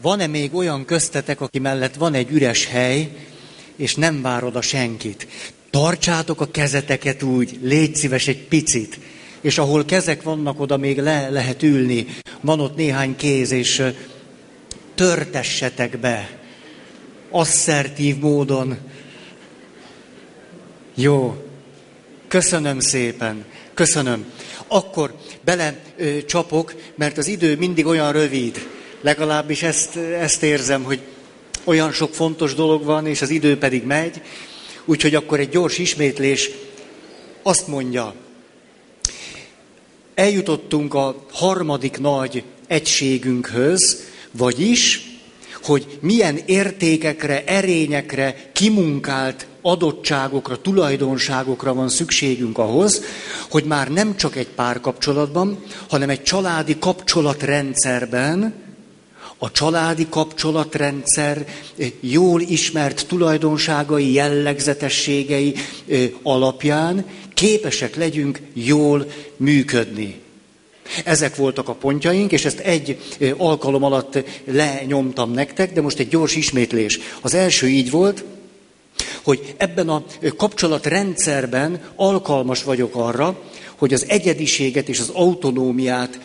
van-e még olyan köztetek, aki mellett van egy üres hely, és nem várod a senkit? Tartsátok a kezeteket úgy, légy szíves egy picit, és ahol kezek vannak, oda még le lehet ülni. Van ott néhány kéz, és törtessetek be. Asszertív módon. Jó. Köszönöm szépen. Köszönöm. Akkor bele ö, csapok, mert az idő mindig olyan rövid. Legalábbis ezt, ezt érzem, hogy olyan sok fontos dolog van, és az idő pedig megy. Úgyhogy akkor egy gyors ismétlés azt mondja, eljutottunk a harmadik nagy egységünkhöz, vagyis, hogy milyen értékekre, erényekre, kimunkált adottságokra, tulajdonságokra van szükségünk ahhoz, hogy már nem csak egy párkapcsolatban, hanem egy családi kapcsolatrendszerben, a családi kapcsolatrendszer jól ismert tulajdonságai, jellegzetességei alapján képesek legyünk jól működni. Ezek voltak a pontjaink, és ezt egy alkalom alatt lenyomtam nektek, de most egy gyors ismétlés. Az első így volt, hogy ebben a kapcsolatrendszerben alkalmas vagyok arra, hogy az egyediséget és az autonómiát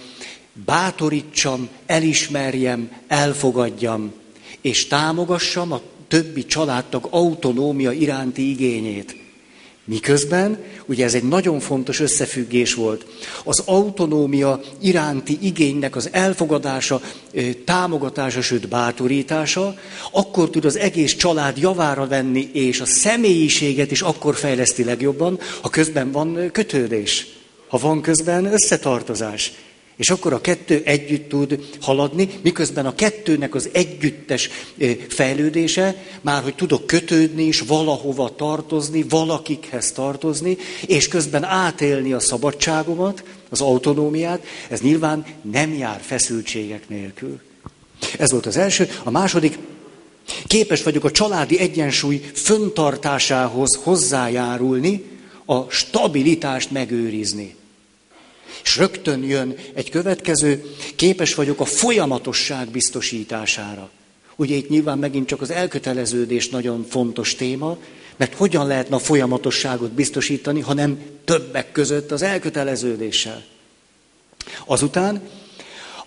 bátorítsam, elismerjem, elfogadjam, és támogassam a többi családtag autonómia iránti igényét. Miközben, ugye ez egy nagyon fontos összefüggés volt, az autonómia iránti igénynek az elfogadása, támogatása, sőt bátorítása, akkor tud az egész család javára venni, és a személyiséget is akkor fejleszti legjobban, ha közben van kötődés, ha van közben összetartozás. És akkor a kettő együtt tud haladni, miközben a kettőnek az együttes fejlődése, már hogy tudok kötődni és valahova tartozni, valakikhez tartozni, és közben átélni a szabadságomat, az autonómiát, ez nyilván nem jár feszültségek nélkül. Ez volt az első. A második, képes vagyok a családi egyensúly föntartásához hozzájárulni, a stabilitást megőrizni. És rögtön jön egy következő, képes vagyok a folyamatosság biztosítására. Ugye itt nyilván megint csak az elköteleződés nagyon fontos téma, mert hogyan lehetne a folyamatosságot biztosítani, hanem többek között az elköteleződéssel. Azután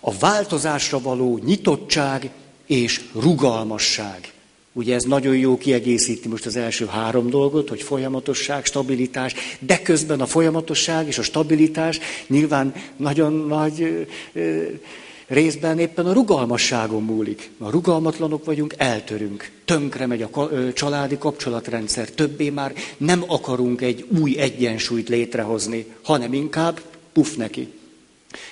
a változásra való nyitottság és rugalmasság. Ugye ez nagyon jó kiegészíti most az első három dolgot, hogy folyamatosság, stabilitás, de közben a folyamatosság és a stabilitás nyilván nagyon nagy részben éppen a rugalmasságon múlik. A rugalmatlanok vagyunk, eltörünk. Tönkre megy a családi kapcsolatrendszer. Többé már nem akarunk egy új egyensúlyt létrehozni, hanem inkább puf neki.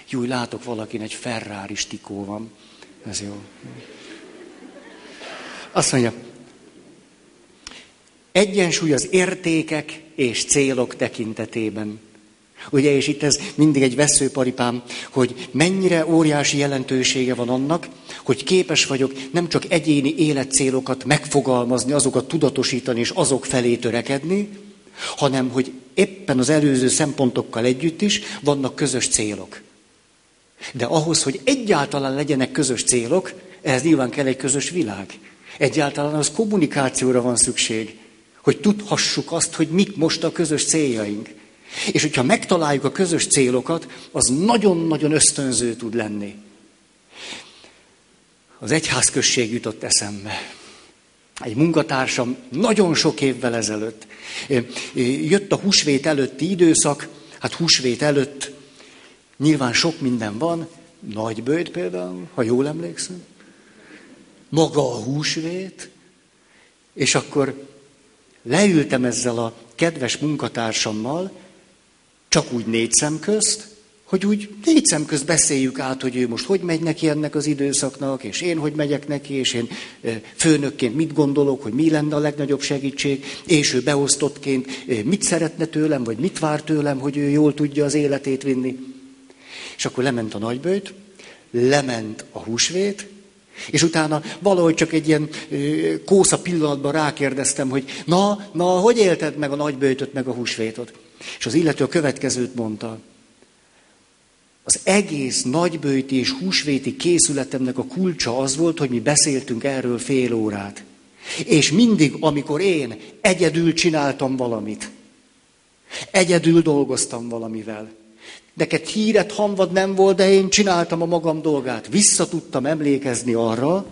Jó, látok valakin egy Ferrari stikó van. Ez jó. Azt mondja, egyensúly az értékek és célok tekintetében. Ugye, és itt ez mindig egy veszőparipám, hogy mennyire óriási jelentősége van annak, hogy képes vagyok nem csak egyéni életcélokat megfogalmazni, azokat tudatosítani és azok felé törekedni, hanem hogy éppen az előző szempontokkal együtt is vannak közös célok. De ahhoz, hogy egyáltalán legyenek közös célok, ehhez nyilván kell egy közös világ. Egyáltalán az kommunikációra van szükség, hogy tudhassuk azt, hogy mik most a közös céljaink. És hogyha megtaláljuk a közös célokat, az nagyon-nagyon ösztönző tud lenni. Az egyházközség jutott eszembe. Egy munkatársam nagyon sok évvel ezelőtt. Jött a húsvét előtti időszak, hát húsvét előtt nyilván sok minden van, nagy bőjt például, ha jól emlékszem maga a húsvét, és akkor leültem ezzel a kedves munkatársammal, csak úgy négy szem közt, hogy úgy négy szem közt beszéljük át, hogy ő most hogy megy neki ennek az időszaknak, és én hogy megyek neki, és én főnökként mit gondolok, hogy mi lenne a legnagyobb segítség, és ő beosztottként mit szeretne tőlem, vagy mit vár tőlem, hogy ő jól tudja az életét vinni. És akkor lement a nagybőjt, lement a húsvét, és utána valahogy csak egy ilyen kósza pillanatban rákérdeztem, hogy na, na, hogy élted meg a nagybőjtöt, meg a húsvétot? És az illető a következőt mondta. Az egész nagybőti és húsvéti készületemnek a kulcsa az volt, hogy mi beszéltünk erről fél órát. És mindig, amikor én egyedül csináltam valamit, egyedül dolgoztam valamivel, neked híret hamvad nem volt, de én csináltam a magam dolgát, vissza tudtam emlékezni arra,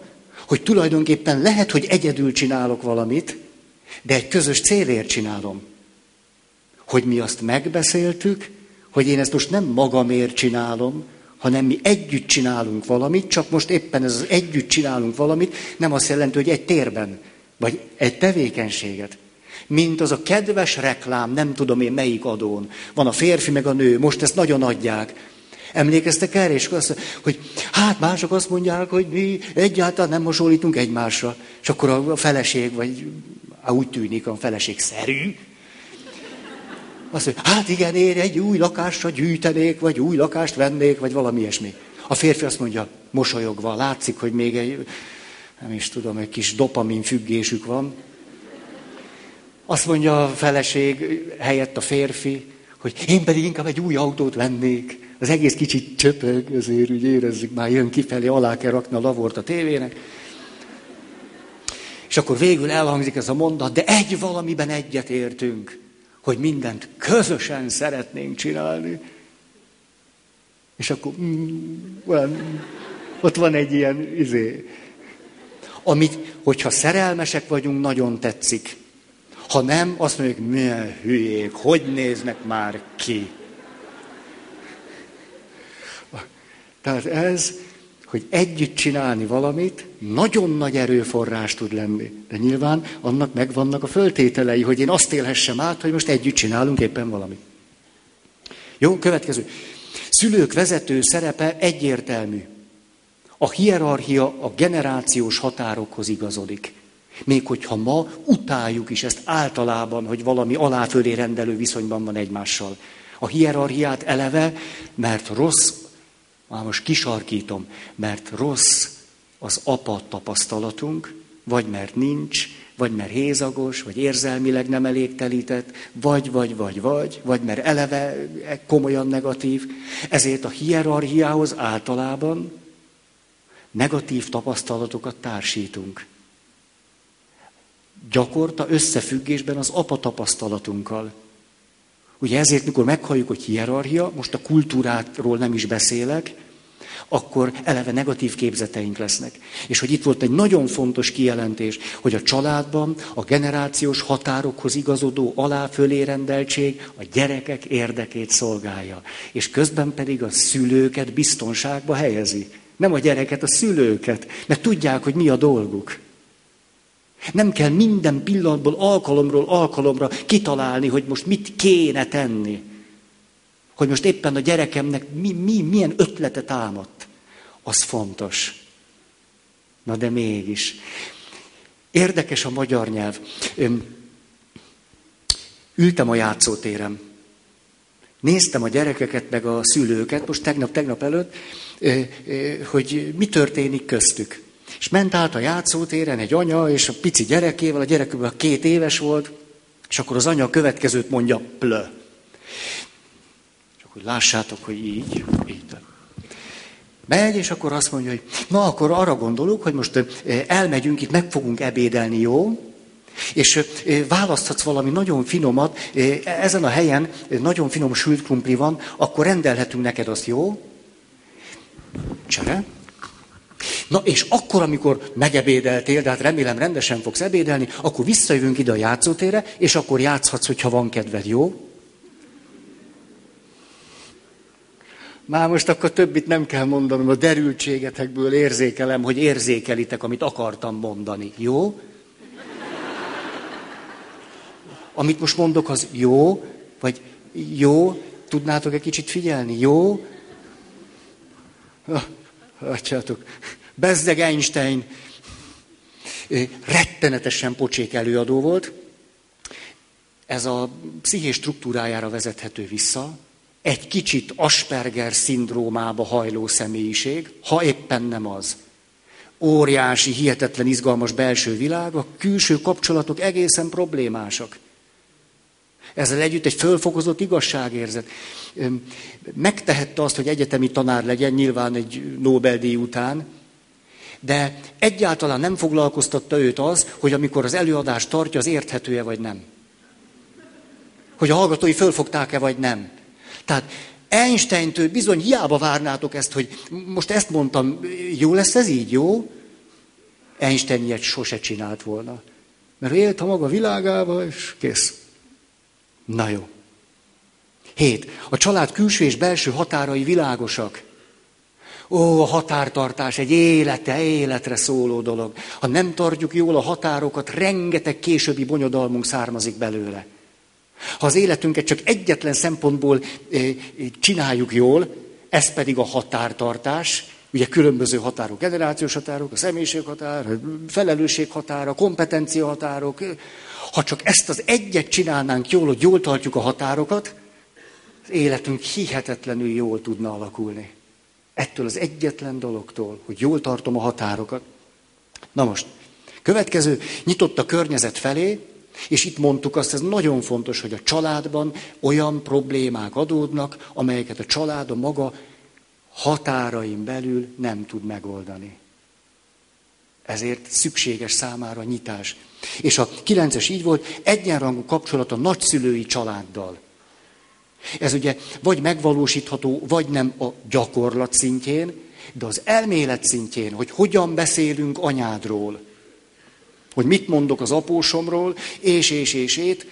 hogy tulajdonképpen lehet, hogy egyedül csinálok valamit, de egy közös célért csinálom. Hogy mi azt megbeszéltük, hogy én ezt most nem magamért csinálom, hanem mi együtt csinálunk valamit, csak most éppen ez az együtt csinálunk valamit, nem azt jelenti, hogy egy térben, vagy egy tevékenységet. Mint az a kedves reklám, nem tudom én melyik adón. Van a férfi meg a nő, most ezt nagyon adják. Emlékeztek erre, és azt hogy hát mások azt mondják, hogy mi egyáltalán nem hasonlítunk egymásra. És akkor a feleség, vagy úgy tűnik, a feleség szerű, azt mondja, hát igen, én egy új lakásra gyűjtenék, vagy új lakást vennék, vagy valami ilyesmi. A férfi azt mondja, mosolyogva, látszik, hogy még egy, nem is tudom, egy kis dopamin függésük van. Azt mondja a feleség helyett a férfi, hogy én pedig inkább egy új autót vennék. Az egész kicsit csöpög, azért úgy érezzük, már jön kifelé, alá kell rakni a lavort a tévének. És akkor végül elhangzik ez a mondat, de egy valamiben egyet értünk hogy mindent közösen szeretnénk csinálni. És akkor mm, olyan, ott van egy ilyen izé, amit, hogyha szerelmesek vagyunk, nagyon tetszik. Ha nem, azt mondjuk, milyen hülyék, hogy néznek már ki. Tehát ez hogy együtt csinálni valamit nagyon nagy erőforrás tud lenni. De nyilván annak megvannak a föltételei, hogy én azt élhessem át, hogy most együtt csinálunk éppen valamit. Jó, következő. Szülők vezető szerepe egyértelmű. A hierarchia a generációs határokhoz igazodik. Még hogyha ma utáljuk is ezt általában, hogy valami aláfölé rendelő viszonyban van egymással. A hierarchiát eleve, mert rossz már most kisarkítom, mert rossz az apa tapasztalatunk, vagy mert nincs, vagy mert hézagos, vagy érzelmileg nem elég telített, vagy, vagy, vagy, vagy, vagy mert eleve komolyan negatív. Ezért a hierarchiához általában negatív tapasztalatokat társítunk. Gyakorta összefüggésben az apa tapasztalatunkkal. Ugye ezért, mikor meghalljuk, hogy hierarchia, most a kultúráról nem is beszélek, akkor eleve negatív képzeteink lesznek. És hogy itt volt egy nagyon fontos kijelentés, hogy a családban a generációs határokhoz igazodó alá-fölé rendeltség a gyerekek érdekét szolgálja. És közben pedig a szülőket biztonságba helyezi. Nem a gyereket, a szülőket, mert tudják, hogy mi a dolguk. Nem kell minden pillanatból alkalomról alkalomra kitalálni, hogy most mit kéne tenni. Hogy most éppen a gyerekemnek mi, mi, milyen ötlete támadt. Az fontos. Na de mégis. Érdekes a magyar nyelv. Ültem a játszótéren. Néztem a gyerekeket, meg a szülőket, most tegnap-tegnap előtt, hogy mi történik köztük. És ment át a játszótéren egy anya, és a pici gyerekével, a gyerekükben két éves volt, és akkor az anya a következőt mondja, plö. Csak hogy lássátok, hogy így, így. Megy, és akkor azt mondja, hogy na, akkor arra gondolok, hogy most elmegyünk, itt meg fogunk ebédelni, jó? És választhatsz valami nagyon finomat, ezen a helyen nagyon finom sült krumpli van, akkor rendelhetünk neked azt, jó? Csere? Na és akkor, amikor megebédeltél, de hát remélem rendesen fogsz ebédelni, akkor visszajövünk ide a játszótérre, és akkor játszhatsz, hogyha van kedved, jó? Már most akkor többit nem kell mondanom, a derültségetekből érzékelem, hogy érzékelitek, amit akartam mondani. Jó? Amit most mondok, az jó, vagy jó, tudnátok egy kicsit figyelni, jó? Látjátok, Bezdeg Einstein rettenetesen pocsék előadó volt. Ez a pszichés struktúrájára vezethető vissza, egy kicsit Asperger szindrómába hajló személyiség, ha éppen nem az. Óriási, hihetetlen izgalmas belső világ, a külső kapcsolatok egészen problémásak. Ezzel együtt egy fölfokozott igazságérzet. Megtehette azt, hogy egyetemi tanár legyen, nyilván egy Nobel-díj után, de egyáltalán nem foglalkoztatta őt az, hogy amikor az előadást tartja, az érthető-e vagy nem. Hogy a hallgatói fölfogták-e vagy nem. Tehát Einstein-től bizony hiába várnátok ezt, hogy most ezt mondtam, jó lesz ez így, jó? Einstein ilyet sose csinált volna. Mert élt a maga világába, és kész. Na jó. Hét. A család külső és belső határai világosak. Ó, a határtartás egy élete, életre szóló dolog. Ha nem tartjuk jól a határokat, rengeteg későbbi bonyodalmunk származik belőle. Ha az életünket csak egyetlen szempontból csináljuk jól, ez pedig a határtartás, ugye különböző határok, generációs határok, a személyiséghatár, a felelősséghatár, a kompetencia határok. Ha csak ezt az egyet csinálnánk jól, hogy jól tartjuk a határokat, az életünk hihetetlenül jól tudna alakulni. Ettől az egyetlen dologtól, hogy jól tartom a határokat. Na most, következő, nyitott a környezet felé, és itt mondtuk azt, ez nagyon fontos, hogy a családban olyan problémák adódnak, amelyeket a család a maga határain belül nem tud megoldani. Ezért szükséges számára nyitás. És a kilences így volt, egyenrangú kapcsolat a nagyszülői családdal. Ez ugye vagy megvalósítható, vagy nem a gyakorlat szintjén, de az elmélet szintjén, hogy hogyan beszélünk anyádról, hogy mit mondok az apósomról, és, és, és, ét,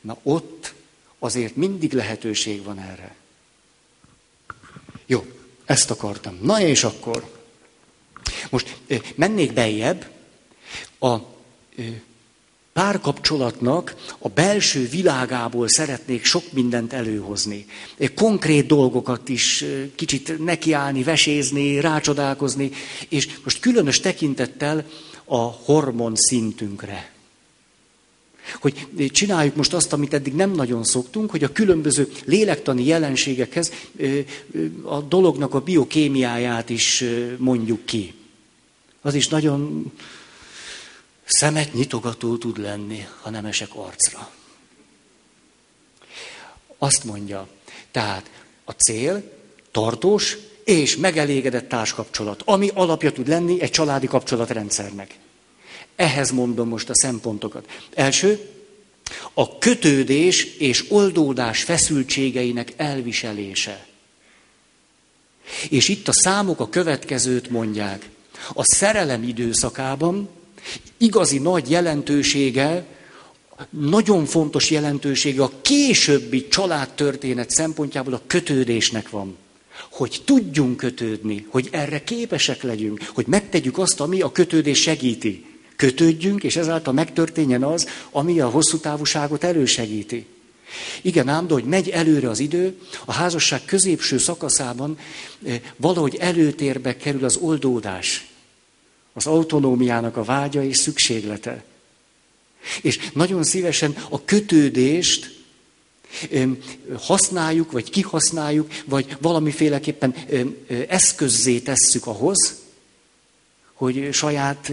na ott azért mindig lehetőség van erre. Jó, ezt akartam. Na és akkor. Most mennék bejebb. A párkapcsolatnak a belső világából szeretnék sok mindent előhozni. Konkrét dolgokat is kicsit nekiállni, vesézni, rácsodálkozni, és most különös tekintettel a hormon szintünkre. Hogy csináljuk most azt, amit eddig nem nagyon szoktunk, hogy a különböző lélektani jelenségekhez a dolognak a biokémiáját is mondjuk ki. Az is nagyon szemet nyitogató tud lenni, ha nem esek arcra. Azt mondja, tehát a cél tartós és megelégedett társkapcsolat, ami alapja tud lenni egy családi kapcsolatrendszernek. Ehhez mondom most a szempontokat. Első, a kötődés és oldódás feszültségeinek elviselése. És itt a számok a következőt mondják. A szerelem időszakában igazi nagy jelentősége, nagyon fontos jelentősége a későbbi családtörténet szempontjából a kötődésnek van. Hogy tudjunk kötődni, hogy erre képesek legyünk, hogy megtegyük azt, ami a kötődés segíti. Kötődjünk, és ezáltal megtörténjen az, ami a hosszú távúságot elősegíti. Igen, ám, de hogy megy előre az idő, a házasság középső szakaszában eh, valahogy előtérbe kerül az oldódás az autonómiának a vágya és szükséglete. És nagyon szívesen a kötődést használjuk, vagy kihasználjuk, vagy valamiféleképpen eszközzé tesszük ahhoz, hogy saját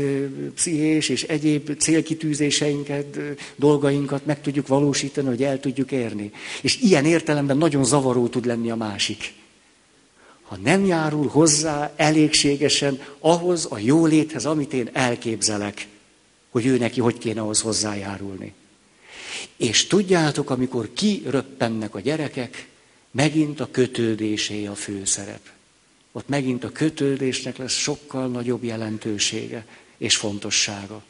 pszichés és egyéb célkitűzéseinket, dolgainkat meg tudjuk valósítani, hogy el tudjuk érni. És ilyen értelemben nagyon zavaró tud lenni a másik ha nem járul hozzá elégségesen ahhoz a jóléthez, amit én elképzelek, hogy ő neki hogy kéne ahhoz hozzájárulni. És tudjátok, amikor kiröppennek a gyerekek, megint a kötődésé a főszerep. Ott megint a kötődésnek lesz sokkal nagyobb jelentősége és fontossága.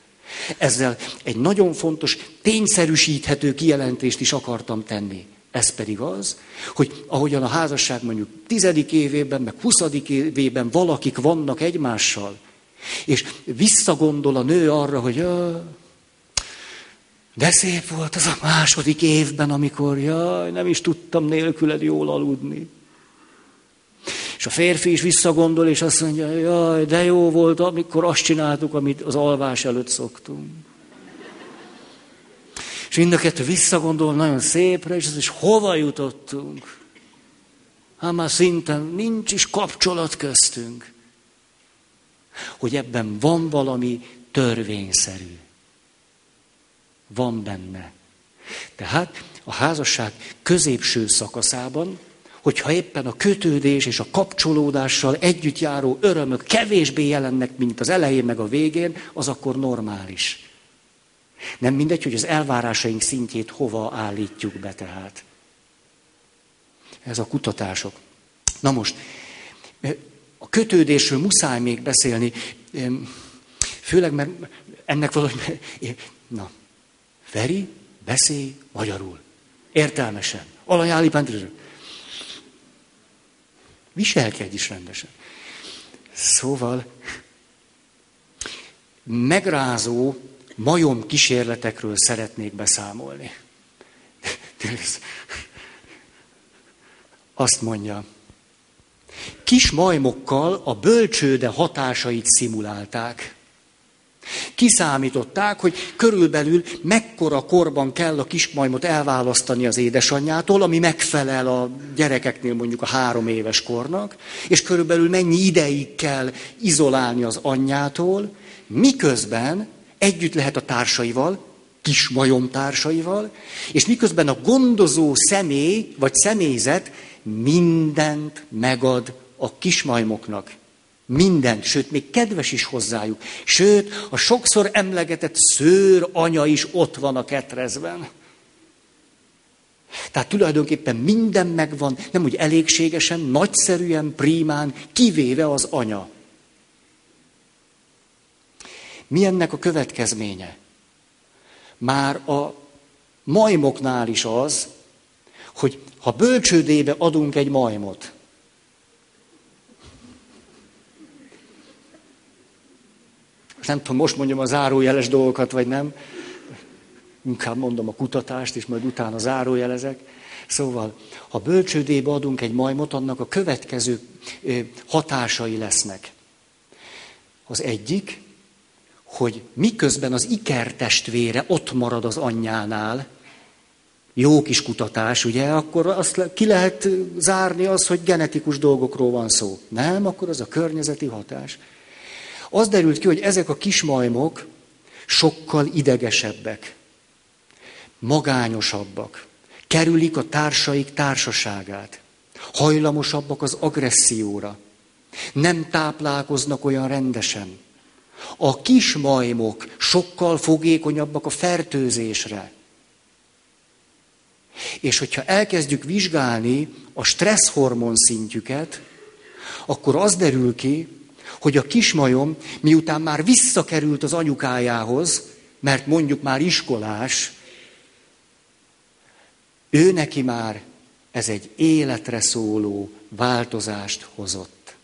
Ezzel egy nagyon fontos, tényszerűsíthető kijelentést is akartam tenni. Ez pedig az, hogy ahogyan a házasság mondjuk tizedik évében, meg huszadik évében valakik vannak egymással, és visszagondol a nő arra, hogy de szép volt az a második évben, amikor jaj, nem is tudtam nélküled jól aludni. És a férfi is visszagondol, és azt mondja, jaj, de jó volt, amikor azt csináltuk, amit az alvás előtt szoktunk. Mind a kettő visszagondol nagyon szépre, és az is hova jutottunk? Hát már szinten nincs is kapcsolat köztünk. Hogy ebben van valami törvényszerű. Van benne. Tehát a házasság középső szakaszában, hogyha éppen a kötődés és a kapcsolódással együtt járó örömök kevésbé jelennek, mint az elején meg a végén, az akkor normális. Nem mindegy, hogy az elvárásaink szintjét hova állítjuk be tehát. Ez a kutatások. Na most, a kötődésről muszáj még beszélni, főleg mert ennek valahogy... Na, Feri, beszélj magyarul. Értelmesen. Alanyáli Viselkedj is rendesen. Szóval megrázó majom kísérletekről szeretnék beszámolni. Azt mondja, kis majmokkal a bölcsőde hatásait szimulálták. Kiszámították, hogy körülbelül mekkora korban kell a kismajmot elválasztani az édesanyjától, ami megfelel a gyerekeknél mondjuk a három éves kornak, és körülbelül mennyi ideig kell izolálni az anyjától, miközben együtt lehet a társaival, kis majom társaival, és miközben a gondozó személy vagy személyzet mindent megad a kismajmoknak. Mindent, sőt, még kedves is hozzájuk. Sőt, a sokszor emlegetett szőr anya is ott van a ketrezben. Tehát tulajdonképpen minden megvan, nem úgy elégségesen, nagyszerűen, prímán, kivéve az anya. Mi ennek a következménye? Már a majmoknál is az, hogy ha bölcsődébe adunk egy majmot, nem tudom, most mondjam a zárójeles dolgokat, vagy nem. Inkább mondom a kutatást, és majd utána zárójelezek. Szóval, ha bölcsődébe adunk egy majmot, annak a következő hatásai lesznek. Az egyik, hogy miközben az iker testvére ott marad az anyjánál, jó kis kutatás, ugye, akkor azt ki lehet zárni az, hogy genetikus dolgokról van szó. Nem, akkor az a környezeti hatás. Az derült ki, hogy ezek a kismajmok sokkal idegesebbek, magányosabbak, kerülik a társaik társaságát, hajlamosabbak az agresszióra, nem táplálkoznak olyan rendesen. A kismajmok sokkal fogékonyabbak a fertőzésre. És hogyha elkezdjük vizsgálni a stresszhormon szintjüket, akkor az derül ki, hogy a kismajom, miután már visszakerült az anyukájához, mert mondjuk már iskolás, ő neki már ez egy életre szóló változást hozott.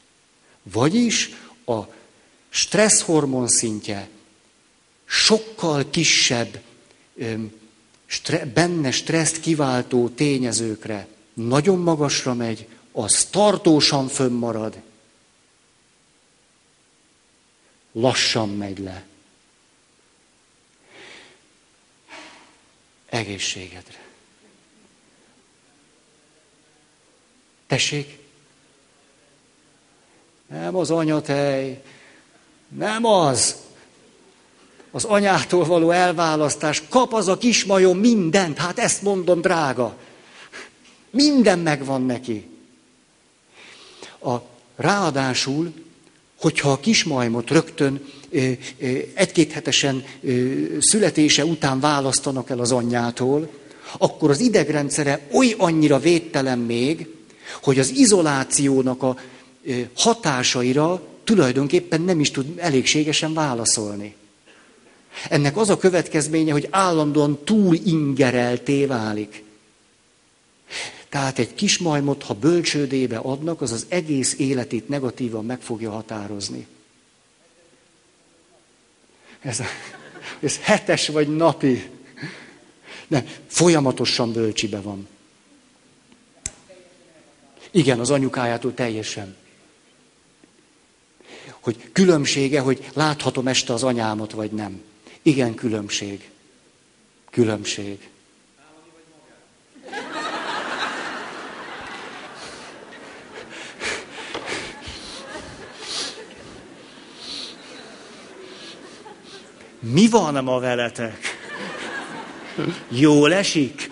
Vagyis a stresszhormon szintje sokkal kisebb, benne stresszt kiváltó tényezőkre nagyon magasra megy, az tartósan fönnmarad, lassan megy le. Egészségedre. Tessék? Nem az anyatej, nem az. Az anyától való elválasztás. Kap az a kismajom mindent, hát ezt mondom, drága. Minden megvan neki. A, ráadásul hogyha a kismajmot rögtön egy-két hetesen születése után választanak el az anyjától, akkor az idegrendszere oly annyira védtelen még, hogy az izolációnak a hatásaira tulajdonképpen nem is tud elégségesen válaszolni. Ennek az a következménye, hogy állandóan túl ingerelté válik. Tehát egy kis majmot, ha bölcsődébe adnak, az az egész életét negatívan meg fogja határozni. Ez, ez hetes vagy napi. Nem, folyamatosan bölcsibe van. Igen, az anyukájától teljesen. Hogy különbsége, hogy láthatom este az anyámat, vagy nem. Igen, különbség. Különbség. Mi van ma veletek? Jól esik?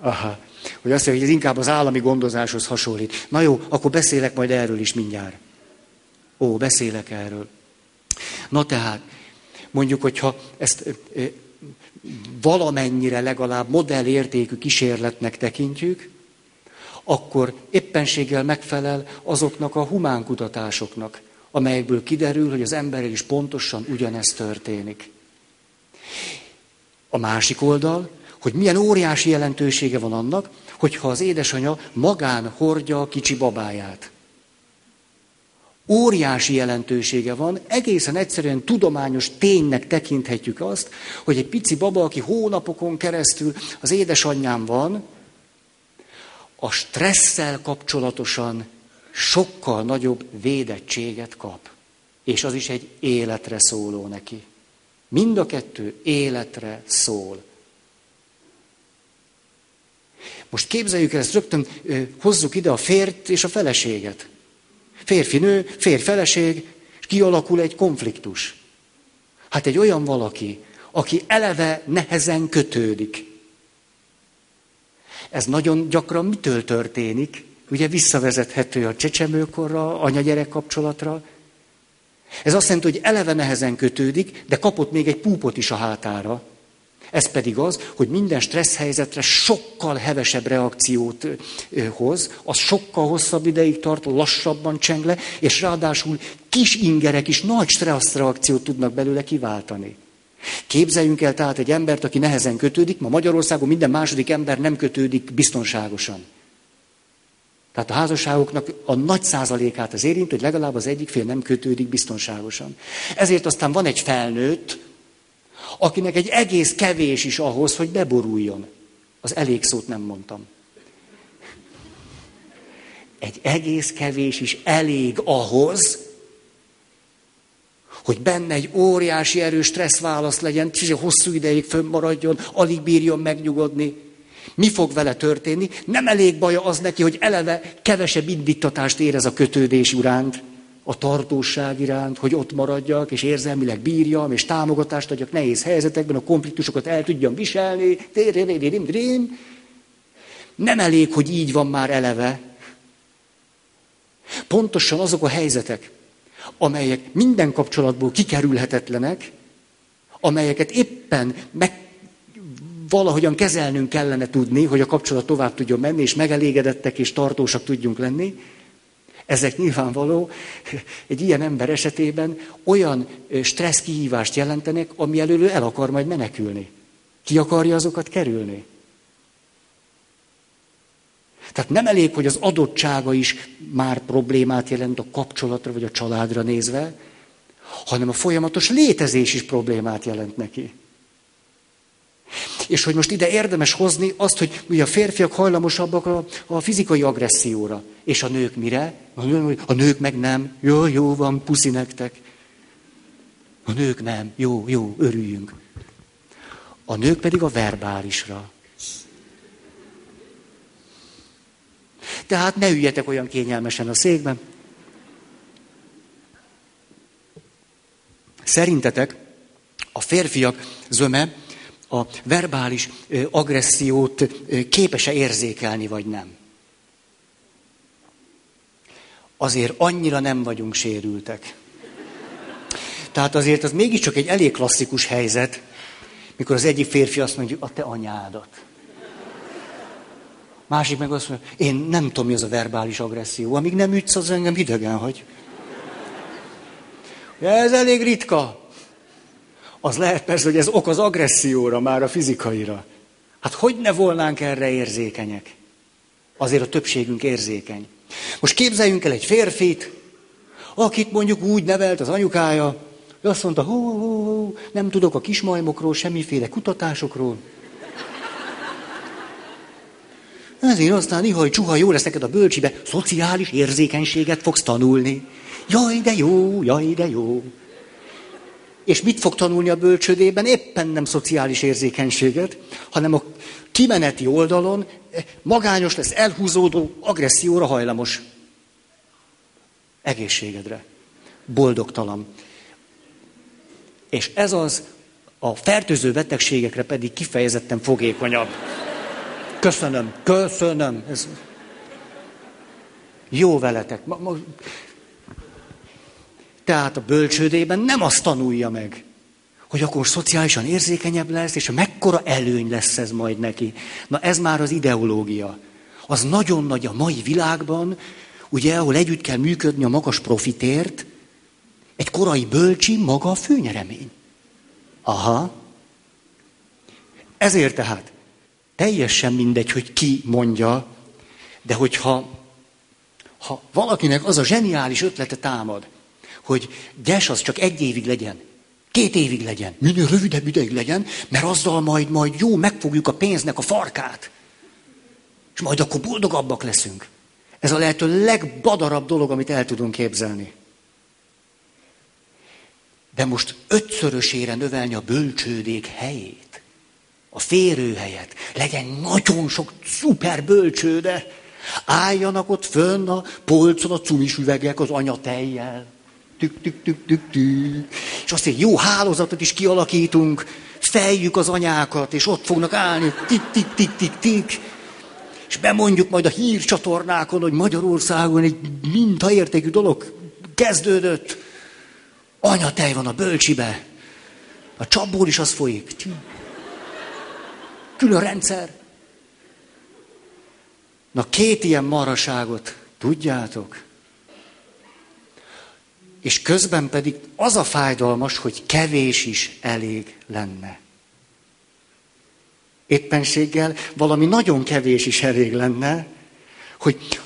Aha. Hogy azt mondja, hogy ez inkább az állami gondozáshoz hasonlít. Na jó, akkor beszélek majd erről is mindjárt. Ó, beszélek erről. Na tehát, mondjuk, hogyha ezt valamennyire legalább modellértékű kísérletnek tekintjük, akkor éppenséggel megfelel azoknak a humánkutatásoknak, amelyekből kiderül, hogy az emberrel is pontosan ugyanezt történik. A másik oldal, hogy milyen óriási jelentősége van annak, hogyha az édesanyja magán hordja a kicsi babáját. Óriási jelentősége van, egészen egyszerűen tudományos ténynek tekinthetjük azt, hogy egy pici baba, aki hónapokon keresztül az édesanyján van, a stresszel kapcsolatosan sokkal nagyobb védettséget kap. És az is egy életre szóló neki. Mind a kettő életre szól. Most képzeljük el ezt, rögtön hozzuk ide a férjt és a feleséget. Férfi, nő, férj, feleség, és kialakul egy konfliktus. Hát egy olyan valaki, aki eleve nehezen kötődik. Ez nagyon gyakran mitől történik? Ugye visszavezethető a csecsemőkorra, anya-gyerek kapcsolatra. Ez azt jelenti, hogy eleve nehezen kötődik, de kapott még egy púpot is a hátára. Ez pedig az, hogy minden stressz helyzetre sokkal hevesebb reakciót hoz, az sokkal hosszabb ideig tart, lassabban cseng le, és ráadásul kis ingerek is nagy stressz reakciót tudnak belőle kiváltani. Képzeljünk el tehát egy embert, aki nehezen kötődik, ma Magyarországon minden második ember nem kötődik biztonságosan. Tehát a házasságoknak a nagy százalékát az érint, hogy legalább az egyik fél nem kötődik biztonságosan. Ezért aztán van egy felnőtt, akinek egy egész kevés is ahhoz, hogy beboruljon. Az elég szót nem mondtam. Egy egész kevés is elég ahhoz, hogy benne egy óriási erős stresszválasz legyen, és hosszú ideig fönnmaradjon, alig bírjon megnyugodni. Mi fog vele történni? Nem elég baja az neki, hogy eleve kevesebb indítatást érez a kötődés iránt, a tartóság iránt, hogy ott maradjak, és érzelmileg bírjam, és támogatást adjak nehéz helyzetekben, a konfliktusokat el tudjam viselni. Nem elég, hogy így van már eleve. Pontosan azok a helyzetek, amelyek minden kapcsolatból kikerülhetetlenek, amelyeket éppen meg valahogyan kezelnünk kellene tudni, hogy a kapcsolat tovább tudjon menni, és megelégedettek és tartósak tudjunk lenni, ezek nyilvánvaló egy ilyen ember esetében olyan stressz kihívást jelentenek, ami elől el akar majd menekülni. Ki akarja azokat kerülni? Tehát nem elég, hogy az adottsága is már problémát jelent a kapcsolatra vagy a családra nézve, hanem a folyamatos létezés is problémát jelent neki. És hogy most ide érdemes hozni azt, hogy ugye a férfiak hajlamosabbak a, a fizikai agresszióra. És a nők mire? A nők meg nem. Jó, jó van, puszi nektek. A nők nem. Jó, jó, örüljünk. A nők pedig a verbálisra. Tehát ne üljetek olyan kényelmesen a székben. Szerintetek a férfiak zöme a verbális agressziót képes-e érzékelni, vagy nem? Azért annyira nem vagyunk sérültek. Tehát azért az mégiscsak egy elég klasszikus helyzet, mikor az egyik férfi azt mondja, a te anyádat. Másik meg azt mondja, én nem tudom, mi az a verbális agresszió. Amíg nem ütsz, az engem hidegen hagy. Ez elég ritka. Az lehet persze, hogy ez ok az agresszióra, már a fizikaira. Hát hogy ne volnánk erre érzékenyek? Azért a többségünk érzékeny. Most képzeljünk el egy férfit, akit mondjuk úgy nevelt az anyukája, ő azt mondta, hú, hú, hú, nem tudok a kismajmokról, semmiféle kutatásokról. Ezért aztán ihaj, csuha, jó lesz neked a bölcsibe, szociális érzékenységet fogsz tanulni. Jaj, de jó, jaj, de jó. És mit fog tanulni a bölcsödében? Éppen nem szociális érzékenységet, hanem a kimeneti oldalon magányos lesz, elhúzódó, agresszióra hajlamos. Egészségedre. Boldogtalan. És ez az, a fertőző betegségekre pedig kifejezetten fogékonyabb. Köszönöm, köszönöm. Ez... Jó veletek. Ma, ma... Tehát a bölcsődében nem azt tanulja meg, hogy akkor szociálisan érzékenyebb lesz, és mekkora előny lesz ez majd neki. Na ez már az ideológia. Az nagyon nagy a mai világban, ugye, ahol együtt kell működni a magas profitért, egy korai bölcsi maga a főnyeremény. Aha. Ezért tehát teljesen mindegy, hogy ki mondja, de hogyha ha valakinek az a zseniális ötlete támad, hogy gyes az csak egy évig legyen, két évig legyen, minél rövidebb ideig legyen, mert azzal majd, majd jó, megfogjuk a pénznek a farkát. És majd akkor boldogabbak leszünk. Ez a lehető legbadarabb dolog, amit el tudunk képzelni. De most ötszörösére növelni a bölcsődék helyét, a férőhelyet, legyen nagyon sok szuper bölcsőde, álljanak ott fönn a polcon a cumis üvegek az anyatejjel. Tük, tük, tük, tük, tük. És azt egy jó hálózatot is kialakítunk, fejjük az anyákat, és ott fognak állni, tik, tik, tik, tik, tik. És bemondjuk majd a hírcsatornákon, hogy Magyarországon egy mintaértékű dolog kezdődött. Anyatej van a bölcsibe. A csapból is az folyik. Külön rendszer. Na két ilyen maraságot tudjátok? És közben pedig az a fájdalmas, hogy kevés is elég lenne. Éppenséggel valami nagyon kevés is elég lenne, hogy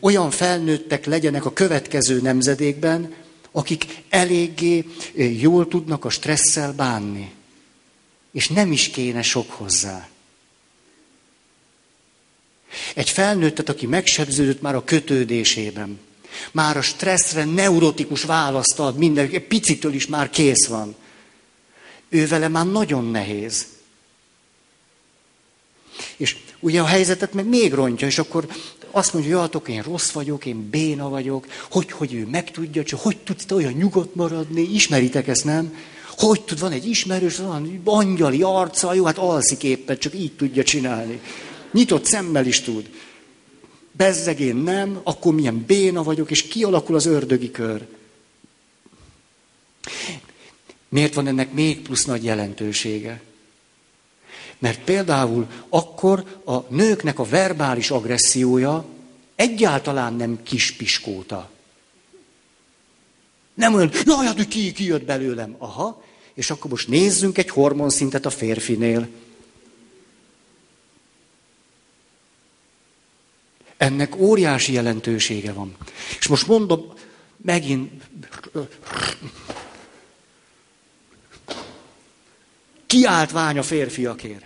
olyan felnőttek legyenek a következő nemzedékben, akik eléggé jól tudnak a stresszel bánni. És nem is kéne sok hozzá. Egy felnőttet, aki megsebződött már a kötődésében, már a stresszre neurotikus választ ad, minden, egy picitől is már kész van. Ő vele már nagyon nehéz. És ugye a helyzetet meg még rontja, és akkor azt mondja, hogy én rossz vagyok, én béna vagyok, hogy, hogy ő megtudja, csak hogy tudsz te olyan nyugodt maradni, ismeritek ezt, nem? Hogy tud, van egy ismerős, van angyali arca, jó, hát alszik éppen, csak így tudja csinálni. Nyitott szemmel is tud. Bezzegén nem, akkor milyen béna vagyok, és kialakul az ördögi kör. Miért van ennek még plusz nagy jelentősége? Mert például akkor a nőknek a verbális agressziója egyáltalán nem kispiskóta. Nem olyan, na hát, ki, ki jött belőlem. Aha, és akkor most nézzünk egy hormonszintet a férfinél. Ennek óriási jelentősége van. És most mondom, megint kiállt vány a férfiakért.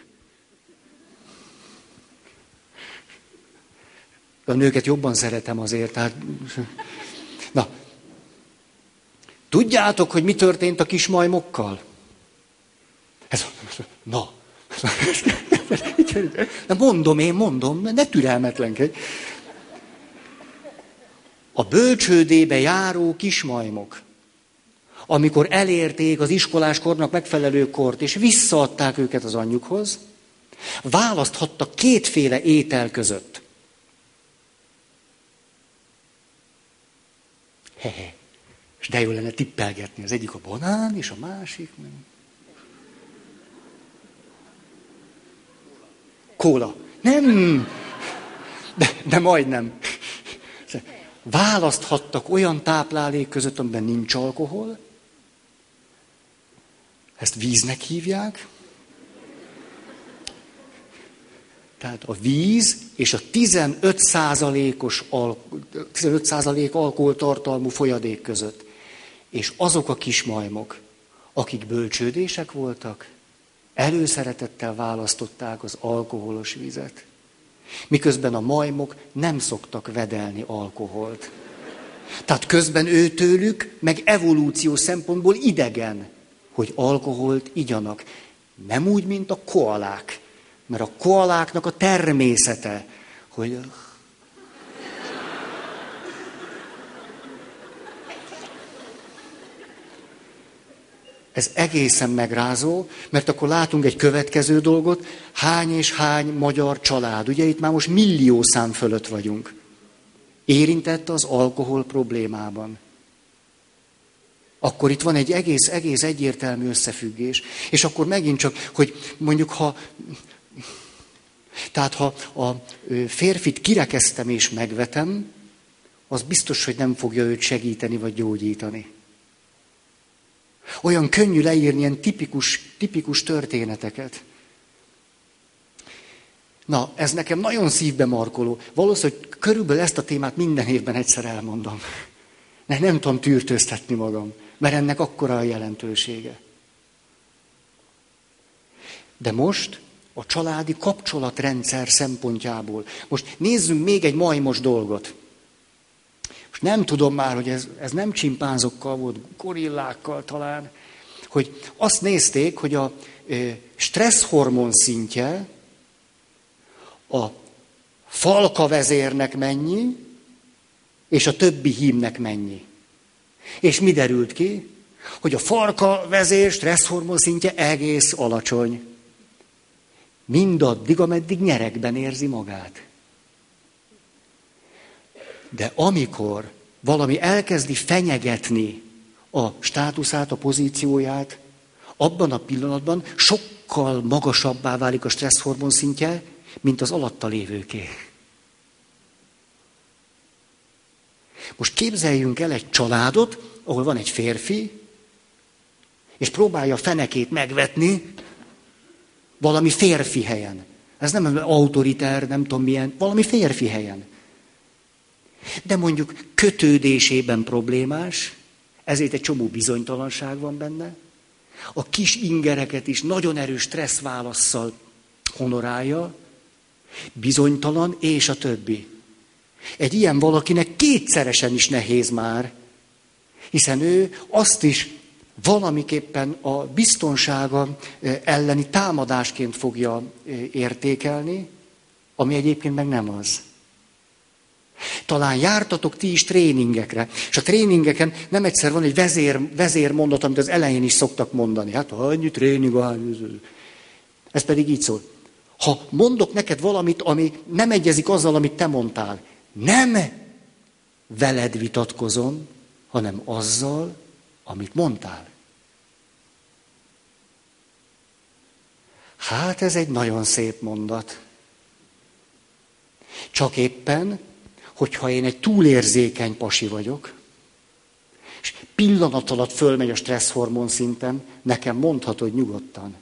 A nőket jobban szeretem azért, tehát... Na, tudjátok, hogy mi történt a kismajmokkal? Ez, na, Na mondom, én mondom, ne türelmetlenkedj. A bölcsődébe járó kismajmok, amikor elérték az iskoláskornak megfelelő kort, és visszaadták őket az anyjukhoz, választhattak kétféle étel között. Hehe. És de jó lenne tippelgetni. Az egyik a banán, és a másik nem. Kóla. Nem. De, de majdnem. Választhattak olyan táplálék között, amiben nincs alkohol. Ezt víznek hívják. Tehát a víz és a 15%-os al- 15% alkoholtartalmú folyadék között. És azok a kismajmok, akik bölcsődések voltak, Előszeretettel választották az alkoholos vizet. Miközben a majmok nem szoktak vedelni alkoholt. Tehát közben őtőlük, meg evolúció szempontból idegen, hogy alkoholt igyanak. Nem úgy, mint a koalák. Mert a koaláknak a természete, hogy ez egészen megrázó, mert akkor látunk egy következő dolgot, hány és hány magyar család. Ugye itt már most millió szám fölött vagyunk. Érintett az alkohol problémában. Akkor itt van egy egész, egész egyértelmű összefüggés. És akkor megint csak, hogy mondjuk ha tehát ha a férfit kirekeztem és megvetem, az biztos, hogy nem fogja őt segíteni vagy gyógyítani. Olyan könnyű leírni ilyen tipikus, tipikus történeteket. Na, ez nekem nagyon szívbe markoló. Valószínűleg körülbelül ezt a témát minden évben egyszer elmondom. Mert nem tudom tűrtőztetni magam, mert ennek akkora a jelentősége. De most a családi kapcsolatrendszer szempontjából. Most nézzünk még egy majmos dolgot. Nem tudom már, hogy ez, ez nem csimpánzokkal volt, gorillákkal talán, hogy azt nézték, hogy a stresszhormon szintje a falka vezérnek mennyi, és a többi hímnek mennyi. És mi derült ki? Hogy a farka vezér stresszhormon szintje egész alacsony. Mindaddig, ameddig nyerekben érzi magát. De amikor valami elkezdi fenyegetni a státuszát, a pozícióját, abban a pillanatban sokkal magasabbá válik a stresszhormon szintje, mint az alatta lévőké. Most képzeljünk el egy családot, ahol van egy férfi, és próbálja a fenekét megvetni valami férfi helyen. Ez nem autoriter, nem tudom milyen, valami férfi helyen. De mondjuk kötődésében problémás, ezért egy csomó bizonytalanság van benne. A kis ingereket is nagyon erős stressz válaszszal honorálja, bizonytalan, és a többi. Egy ilyen valakinek kétszeresen is nehéz már, hiszen ő azt is valamiképpen a biztonsága elleni támadásként fogja értékelni, ami egyébként meg nem az. Talán jártatok ti is tréningekre, és a tréningeken nem egyszer van egy vezér, vezérmondat, amit az elején is szoktak mondani. Hát annyi tréning, ez pedig így szól. Ha mondok neked valamit, ami nem egyezik azzal, amit te mondtál, nem veled vitatkozom, hanem azzal, amit mondtál. Hát ez egy nagyon szép mondat. Csak éppen, hogyha én egy túlérzékeny pasi vagyok, és pillanat alatt fölmegy a stresszhormon szinten, nekem mondhatod nyugodtan.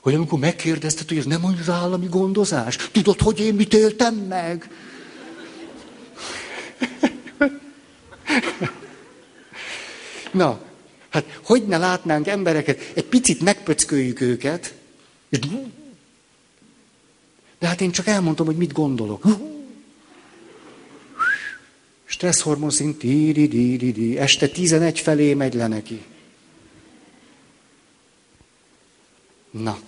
Hogy amikor megkérdezted, hogy ez nem az állami gondozás, tudod, hogy én mit éltem meg? Na, hát hogy ne látnánk embereket, egy picit megpöcköljük őket, de hát én csak elmondtam, hogy mit gondolok. Stresszhormon szint, di, di, di, di, este 11 felé megy le neki. Na.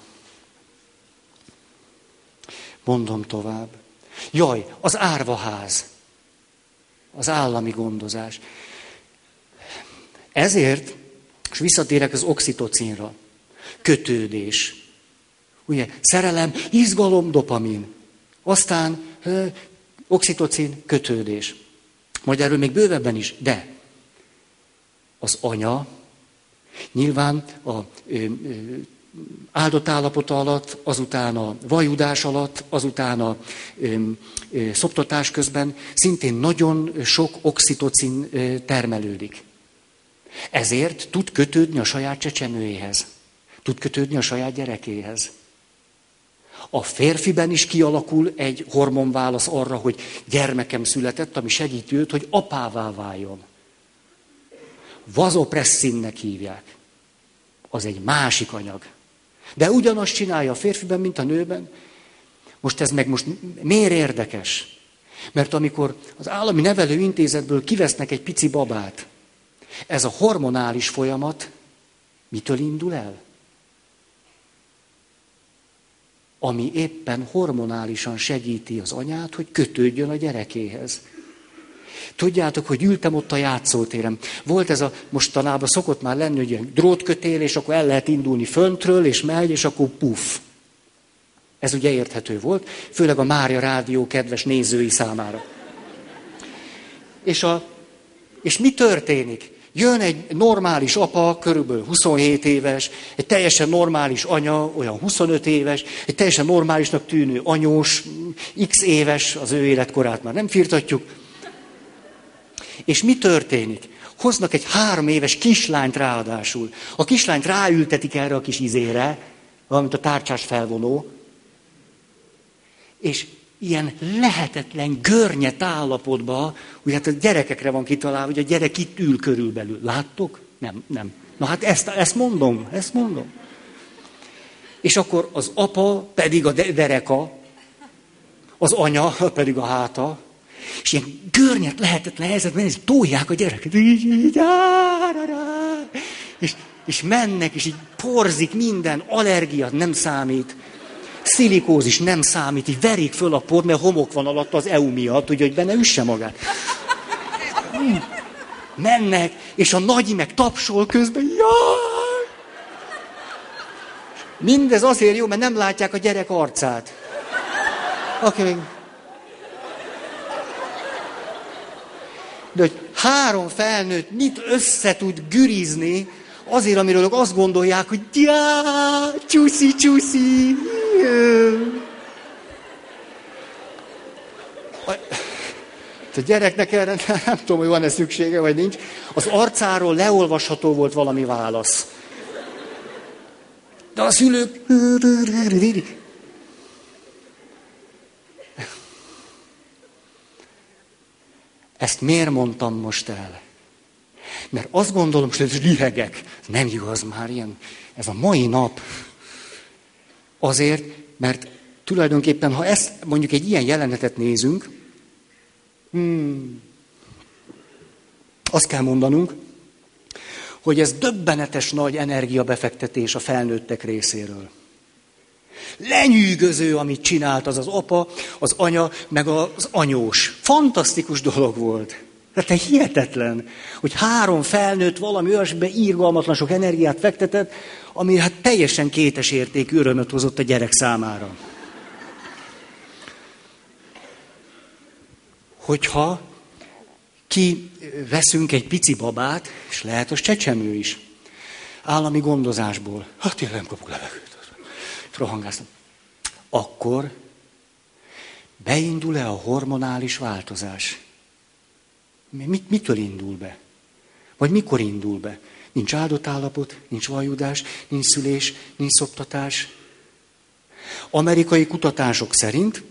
Mondom tovább. Jaj, az árvaház. Az állami gondozás. Ezért, és visszatérek az oxitocinra, kötődés. Ugye, szerelem, izgalom, dopamin. Aztán ö, oxitocin, kötődés. Majd erről még bővebben is, de az anya nyilván a ö, ö, áldott állapota alatt, azután a vajudás alatt, azután a ö, ö, szoptatás közben szintén nagyon sok oxitocin ö, termelődik. Ezért tud kötődni a saját csecsemőjéhez. Tud kötődni a saját gyerekéhez. A férfiben is kialakul egy hormonválasz arra, hogy gyermekem született, ami segíti őt, hogy apává váljon. Vazopresszinnek hívják. Az egy másik anyag. De ugyanazt csinálja a férfiben, mint a nőben. Most ez meg most miért érdekes? Mert amikor az állami nevelőintézetből kivesznek egy pici babát, ez a hormonális folyamat mitől indul el? Ami éppen hormonálisan segíti az anyát, hogy kötődjön a gyerekéhez. Tudjátok, hogy ültem ott a játszótéren. Volt ez a, mostanában szokott már lenni, hogy ilyen drótkötél, és akkor el lehet indulni föntről, és megy, és akkor puff. Ez ugye érthető volt, főleg a Mária Rádió kedves nézői számára. És, a, és mi történik? Jön egy normális apa, körülbelül 27 éves, egy teljesen normális anya, olyan 25 éves, egy teljesen normálisnak tűnő anyós, x éves, az ő életkorát már nem firtatjuk. És mi történik? Hoznak egy három éves kislányt ráadásul. A kislányt ráültetik erre a kis izére, valamint a tárcsás felvonó, és ilyen lehetetlen görnyet állapotba, ugye hát a gyerekekre van kitalálva, hogy a gyerek itt ül körülbelül. Láttok? Nem, nem. Na hát ezt, ezt mondom, ezt mondom. És akkor az apa pedig a dereka, az anya pedig a háta, és ilyen görnyet lehetetlen helyzetben, és tolják a gyereket. És, és mennek, és így porzik minden, allergia nem számít. Szilikózis nem számít, így verik föl a port, mert homok van alatt az EU miatt, ugye, hogy benne üsse magát. Mennek, és a nagyi meg tapsol közben, jaj! Mindez azért jó, mert nem látják a gyerek arcát. Aki még... De hogy három felnőtt mit össze tud gürizni, azért, amiről ők azt gondolják, hogy já, csúszi, csúszi. A gyereknek erre nem tudom, hogy van-e szüksége, vagy nincs. Az arcáról leolvasható volt valami válasz. De a szülők... Ezt miért mondtam most el? Mert azt gondolom, hogy ez lihegek. Nem igaz már ilyen. Ez a mai nap. Azért, mert tulajdonképpen, ha ezt mondjuk egy ilyen jelenetet nézünk, hmm, azt kell mondanunk, hogy ez döbbenetes nagy energiabefektetés a felnőttek részéről. Lenyűgöző, amit csinált az az apa, az anya, meg az anyós. Fantasztikus dolog volt. Tehát hihetetlen, hogy három felnőtt valami olyasmibe írgalmatlan sok energiát fektetett, ami hát teljesen kétes értékű örömöt hozott a gyerek számára. Hogyha ki veszünk egy pici babát, és lehet az csecsemő is, állami gondozásból, hát tényleg nem kapok levegőt, rohangáztam, akkor beindul-e a hormonális változás? Mit, mitől indul be? Vagy mikor indul be? Nincs áldott állapot, nincs vajudás, nincs szülés, nincs szoptatás. Amerikai kutatások szerint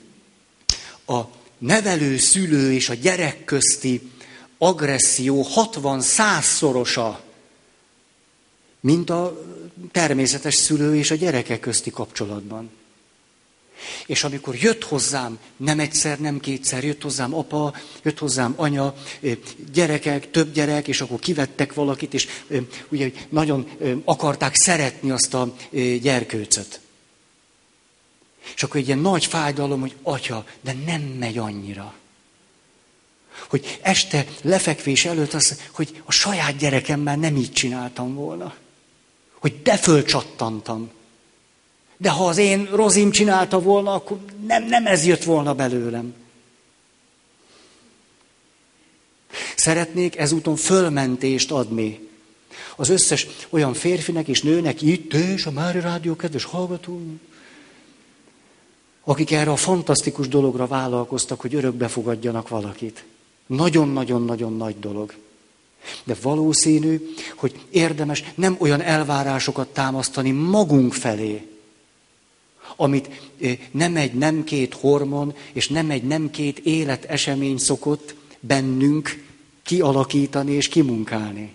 a nevelő, szülő és a gyerek közti agresszió 60 százszorosa, mint a természetes szülő és a gyerekek közti kapcsolatban. És amikor jött hozzám, nem egyszer, nem kétszer, jött hozzám apa, jött hozzám anya, gyerekek, több gyerek, és akkor kivettek valakit, és ugye nagyon akarták szeretni azt a gyerkőcöt. És akkor egy ilyen nagy fájdalom, hogy atya, de nem megy annyira. Hogy este lefekvés előtt az, hogy a saját gyerekemmel nem így csináltam volna. Hogy de fölcsattantam. De ha az én rozim csinálta volna, akkor nem, nem ez jött volna belőlem. Szeretnék ezúton fölmentést adni az összes olyan férfinek és nőnek itt, és a Mári Rádió kedves hallgató, akik erre a fantasztikus dologra vállalkoztak, hogy örökbe fogadjanak valakit. Nagyon-nagyon-nagyon nagy dolog. De valószínű, hogy érdemes nem olyan elvárásokat támasztani magunk felé, amit nem egy nem két hormon, és nem egy nem két életesemény szokott bennünk kialakítani és kimunkálni.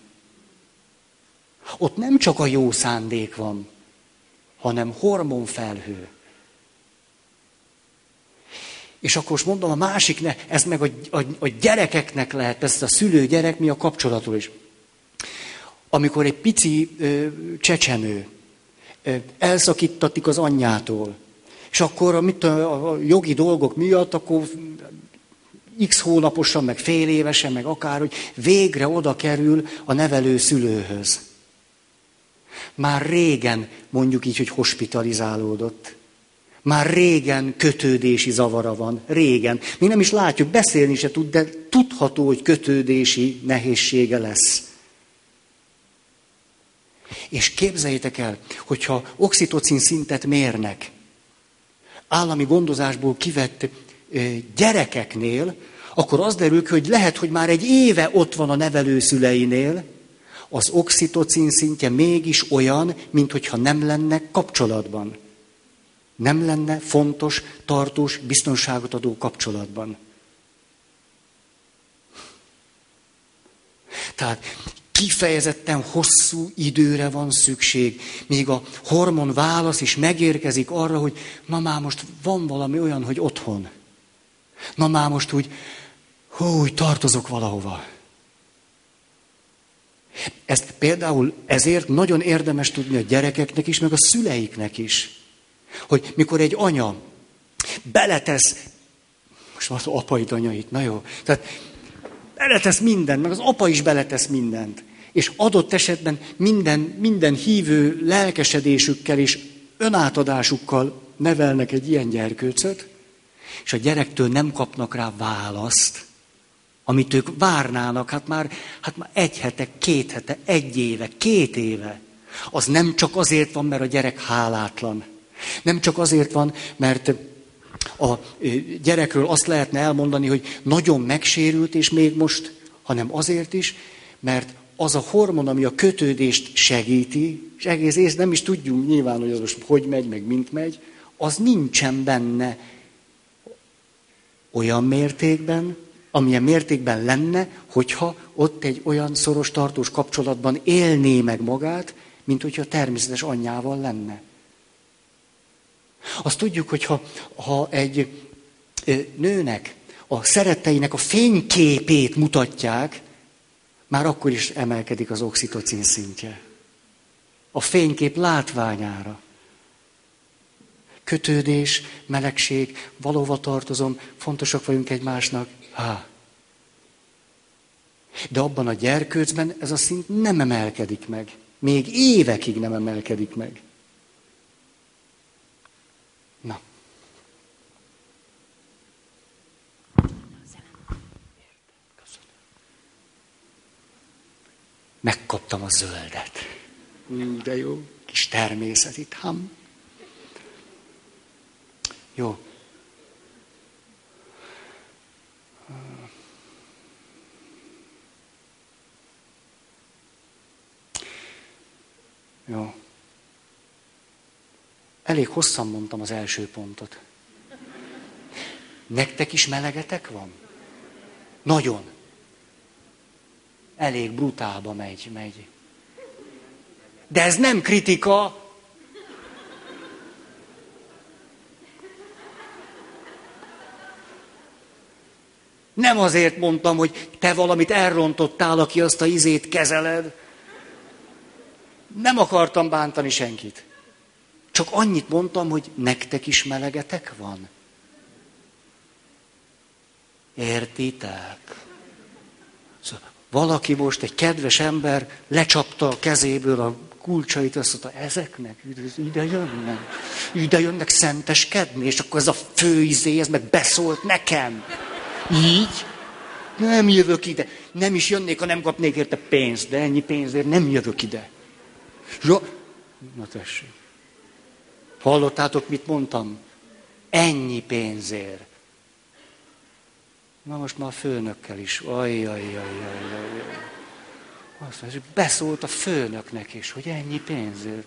Ott nem csak a jó szándék van, hanem hormonfelhő. És akkor most mondom, a másik, ne, ez meg a, a, a gyerekeknek lehet, ez a szülő-gyerek, mi a kapcsolatról is. Amikor egy pici ö, csecsemő elszakítatik az anyjától. És akkor mit, a jogi dolgok miatt, akkor x hónaposan, meg fél évesen, meg akár, hogy végre oda kerül a nevelő szülőhöz. Már régen mondjuk így, hogy hospitalizálódott. Már régen kötődési zavara van. Régen. Mi nem is látjuk, beszélni se tud, de tudható, hogy kötődési nehézsége lesz. És képzeljétek el, hogyha oxitocin szintet mérnek, állami gondozásból kivett gyerekeknél, akkor az derül hogy lehet, hogy már egy éve ott van a nevelőszüleinél, az oxitocin szintje mégis olyan, mint hogyha nem lenne kapcsolatban. Nem lenne fontos, tartós, biztonságot adó kapcsolatban. Tehát kifejezetten hosszú időre van szükség, míg a hormon válasz is megérkezik arra, hogy na már most van valami olyan, hogy otthon. Na már most úgy, hú, úgy tartozok valahova. Ezt például ezért nagyon érdemes tudni a gyerekeknek is, meg a szüleiknek is. Hogy mikor egy anya beletesz, most van az apai anyait, na jó, tehát beletesz mindent, meg az apa is beletesz mindent. És adott esetben minden, minden hívő lelkesedésükkel és önátadásukkal nevelnek egy ilyen gyerkőcöt, és a gyerektől nem kapnak rá választ, amit ők várnának, hát már, hát már egy hete, két hete, egy éve, két éve. Az nem csak azért van, mert a gyerek hálátlan. Nem csak azért van, mert a gyerekről azt lehetne elmondani, hogy nagyon megsérült, és még most, hanem azért is, mert az a hormon, ami a kötődést segíti, és egész ész nem is tudjuk nyilván, hogy az most hogy megy, meg mint megy, az nincsen benne olyan mértékben, amilyen mértékben lenne, hogyha ott egy olyan szoros tartós kapcsolatban élné meg magát, mint hogyha természetes anyjával lenne. Azt tudjuk, hogy ha, ha egy nőnek a szeretteinek a fényképét mutatják, már akkor is emelkedik az oxitocin szintje. A fénykép látványára. Kötődés, melegség, valóva tartozom, fontosak vagyunk egymásnak. Há. De abban a gyerkőcben ez a szint nem emelkedik meg. Még évekig nem emelkedik meg. Megkaptam a zöldet. De jó, kis természet itt, ham. Jó. Jó. Elég hosszan mondtam az első pontot. Nektek is melegetek van? Nagyon. Elég brutálba megy, megy. De ez nem kritika. Nem azért mondtam, hogy te valamit elrontottál, aki azt a izét kezeled. Nem akartam bántani senkit. Csak annyit mondtam, hogy nektek is melegetek van. Értitek? Valaki most, egy kedves ember lecsapta a kezéből a kulcsait, azt mondta, ezeknek ide jönnek, ide jönnek szenteskedni, és akkor ez a főizé, ez meg beszólt nekem. Így? Nem jövök ide. Nem is jönnék, ha nem kapnék érte pénzt, de ennyi pénzért nem jövök ide. Ja, na tessék. Hallottátok, mit mondtam? Ennyi pénzért. Na most már a főnökkel is. Ajj, ajj, ajj, ajj, ajj. Azt mondja, beszólt a főnöknek is, hogy ennyi pénzért.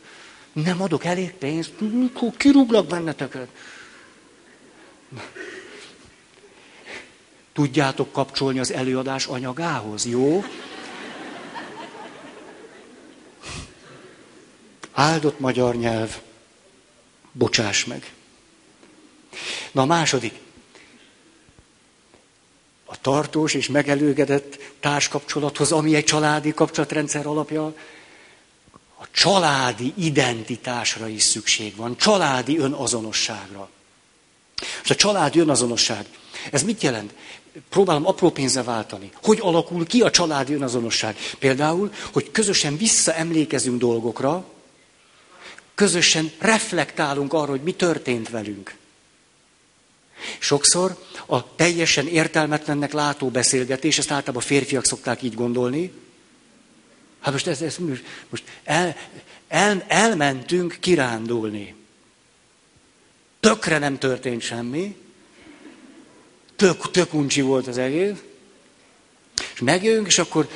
Nem adok elég pénzt, mikor kirúglak benneteket. Tudjátok kapcsolni az előadás anyagához, jó? Áldott magyar nyelv. Bocsáss meg. Na a második. A tartós és megelőgedett társkapcsolathoz, ami egy családi kapcsolatrendszer alapja, a családi identitásra is szükség van, családi önazonosságra. És a családi önazonosság, ez mit jelent? próbálom apró pénzzel váltani. Hogy alakul ki a családi önazonosság? Például, hogy közösen visszaemlékezünk dolgokra, közösen reflektálunk arra, hogy mi történt velünk. Sokszor a teljesen értelmetlennek látó beszélgetés, ezt általában férfiak szokták így gondolni. Hát most, ez, ez, most el, el, elmentünk kirándulni. Tökre nem történt semmi. Tök, tök uncsi volt az egész. És megjövünk, és akkor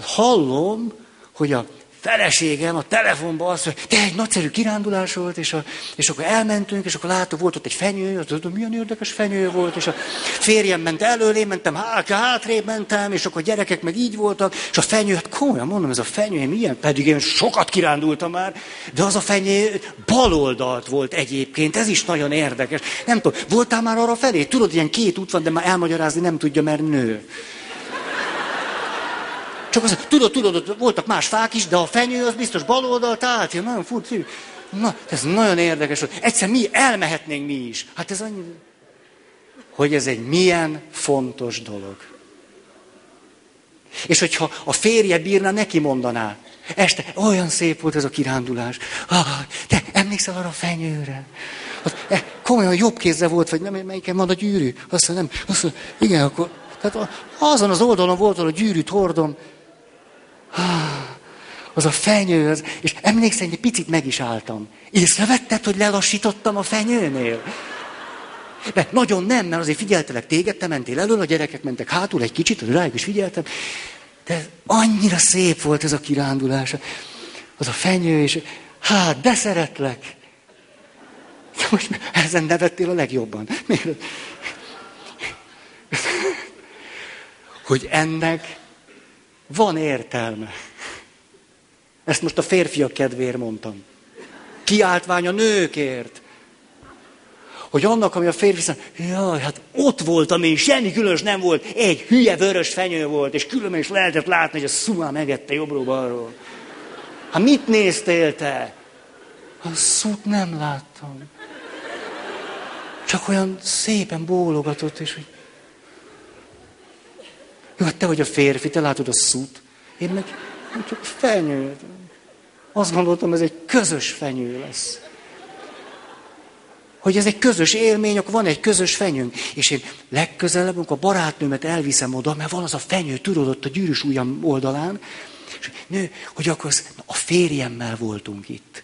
hallom, hogy a feleségem a telefonban azt mondja, de egy nagyszerű kirándulás volt, és, a, és akkor elmentünk, és akkor látom, volt ott egy fenyő, az, tudom, milyen érdekes fenyő volt, és a férjem ment elől, én mentem hát, hátrébb mentem, és akkor a gyerekek meg így voltak, és a fenyő, hát komolyan mondom, ez a fenyő, milyen, pedig én sokat kirándultam már, de az a fenyő baloldalt volt egyébként, ez is nagyon érdekes. Nem tudom, voltál már arra felé? Tudod, ilyen két út van, de már elmagyarázni nem tudja, mert nő. Csak az, tudod, tudod, voltak más fák is, de a fenyő az biztos bal oldalt állt, ja, nagyon furcsa. Na, ez nagyon érdekes. Egyszer mi elmehetnénk mi is. Hát ez annyi, hogy ez egy milyen fontos dolog. És hogyha a férje bírna, neki mondaná. Este, olyan szép volt ez a kirándulás. Ah, te emlékszel arra a fenyőre? Eh, komolyan jobb kézre volt, vagy nem, melyiken van a gyűrű? Azt mondja, nem. Azt mondja, igen, akkor tehát azon az oldalon volt, ahol a gyűrűt hordom, az a fenyő, az, és emlékszel, hogy egy picit meg is álltam. Észrevetted, hogy lelassítottam a fenyőnél? De nagyon nem, mert azért figyeltelek téged, te mentél elől, a gyerekek mentek hátul egy kicsit, rájuk is figyeltem. De annyira szép volt ez a kirándulás. Az a fenyő, és hát, de szeretlek. Most ezen nevettél a legjobban. Hogy ennek van értelme. Ezt most a férfiak kedvéért mondtam. Kiáltvány a nőkért. Hogy annak, ami a férfi szám, jaj, hát ott voltam én, semmi különös nem volt, egy hülye vörös fenyő volt, és különben is lehetett látni, hogy a szumá megette jobbról-balról. Hát mit néztél te? A szút nem láttam. Csak olyan szépen bólogatott, és hogy hát te vagy a férfi, te látod a szút. Én meg csak fenyő. Azt gondoltam, ez egy közös fenyő lesz. Hogy ez egy közös élmény, akkor van egy közös fenyőnk. És én legközelebb, amikor a barátnőmet elviszem oda, mert van az a fenyő, tudod, ott a gyűrűs ujjam oldalán, és nő, hogy akkor a férjemmel voltunk itt.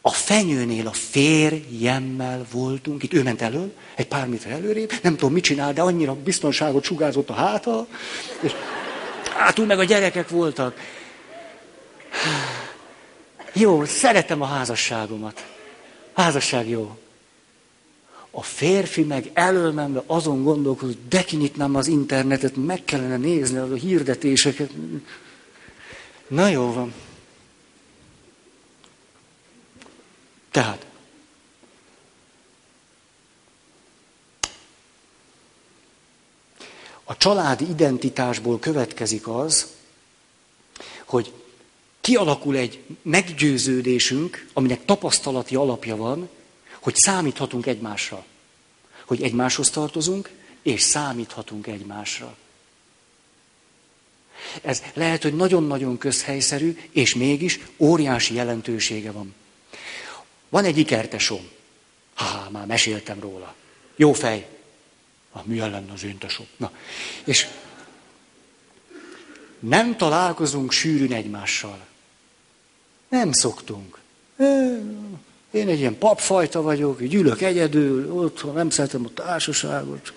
A fenyőnél a férjemmel voltunk, itt ő ment elől, egy pár méter előrébb, nem tudom mit csinál, de annyira biztonságot sugázott a háta, és hátul meg a gyerekek voltak. Jó, szeretem a házasságomat. Házasság jó. A férfi meg elölmenve azon gondolkodik, hogy de kinyitnám az internetet, meg kellene nézni a hirdetéseket. Na jó van. Tehát, a családi identitásból következik az, hogy kialakul egy meggyőződésünk, aminek tapasztalati alapja van, hogy számíthatunk egymásra. Hogy egymáshoz tartozunk, és számíthatunk egymásra. Ez lehet, hogy nagyon-nagyon közhelyszerű, és mégis óriási jelentősége van. Van egy ikertesom. Ha, már meséltem róla. Jó fej. Ah, milyen lenne az én tesom? Na, és nem találkozunk sűrűn egymással. Nem szoktunk. Én egy ilyen papfajta vagyok, gyűlök egyedül, otthon nem szeretem a társaságot.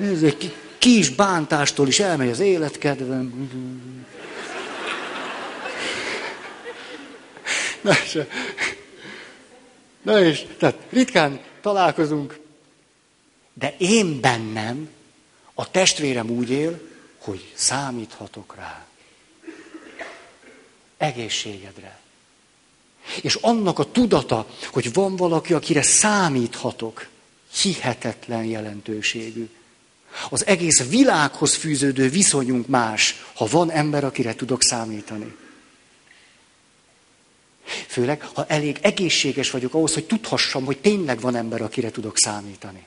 Egy kis bántástól is elmegy az életkedvem. Na és, tehát ritkán találkozunk, de én bennem, a testvérem úgy él, hogy számíthatok rá. Egészségedre. És annak a tudata, hogy van valaki, akire számíthatok, hihetetlen jelentőségű. Az egész világhoz fűződő viszonyunk más, ha van ember, akire tudok számítani. Főleg, ha elég egészséges vagyok ahhoz, hogy tudhassam, hogy tényleg van ember, akire tudok számítani.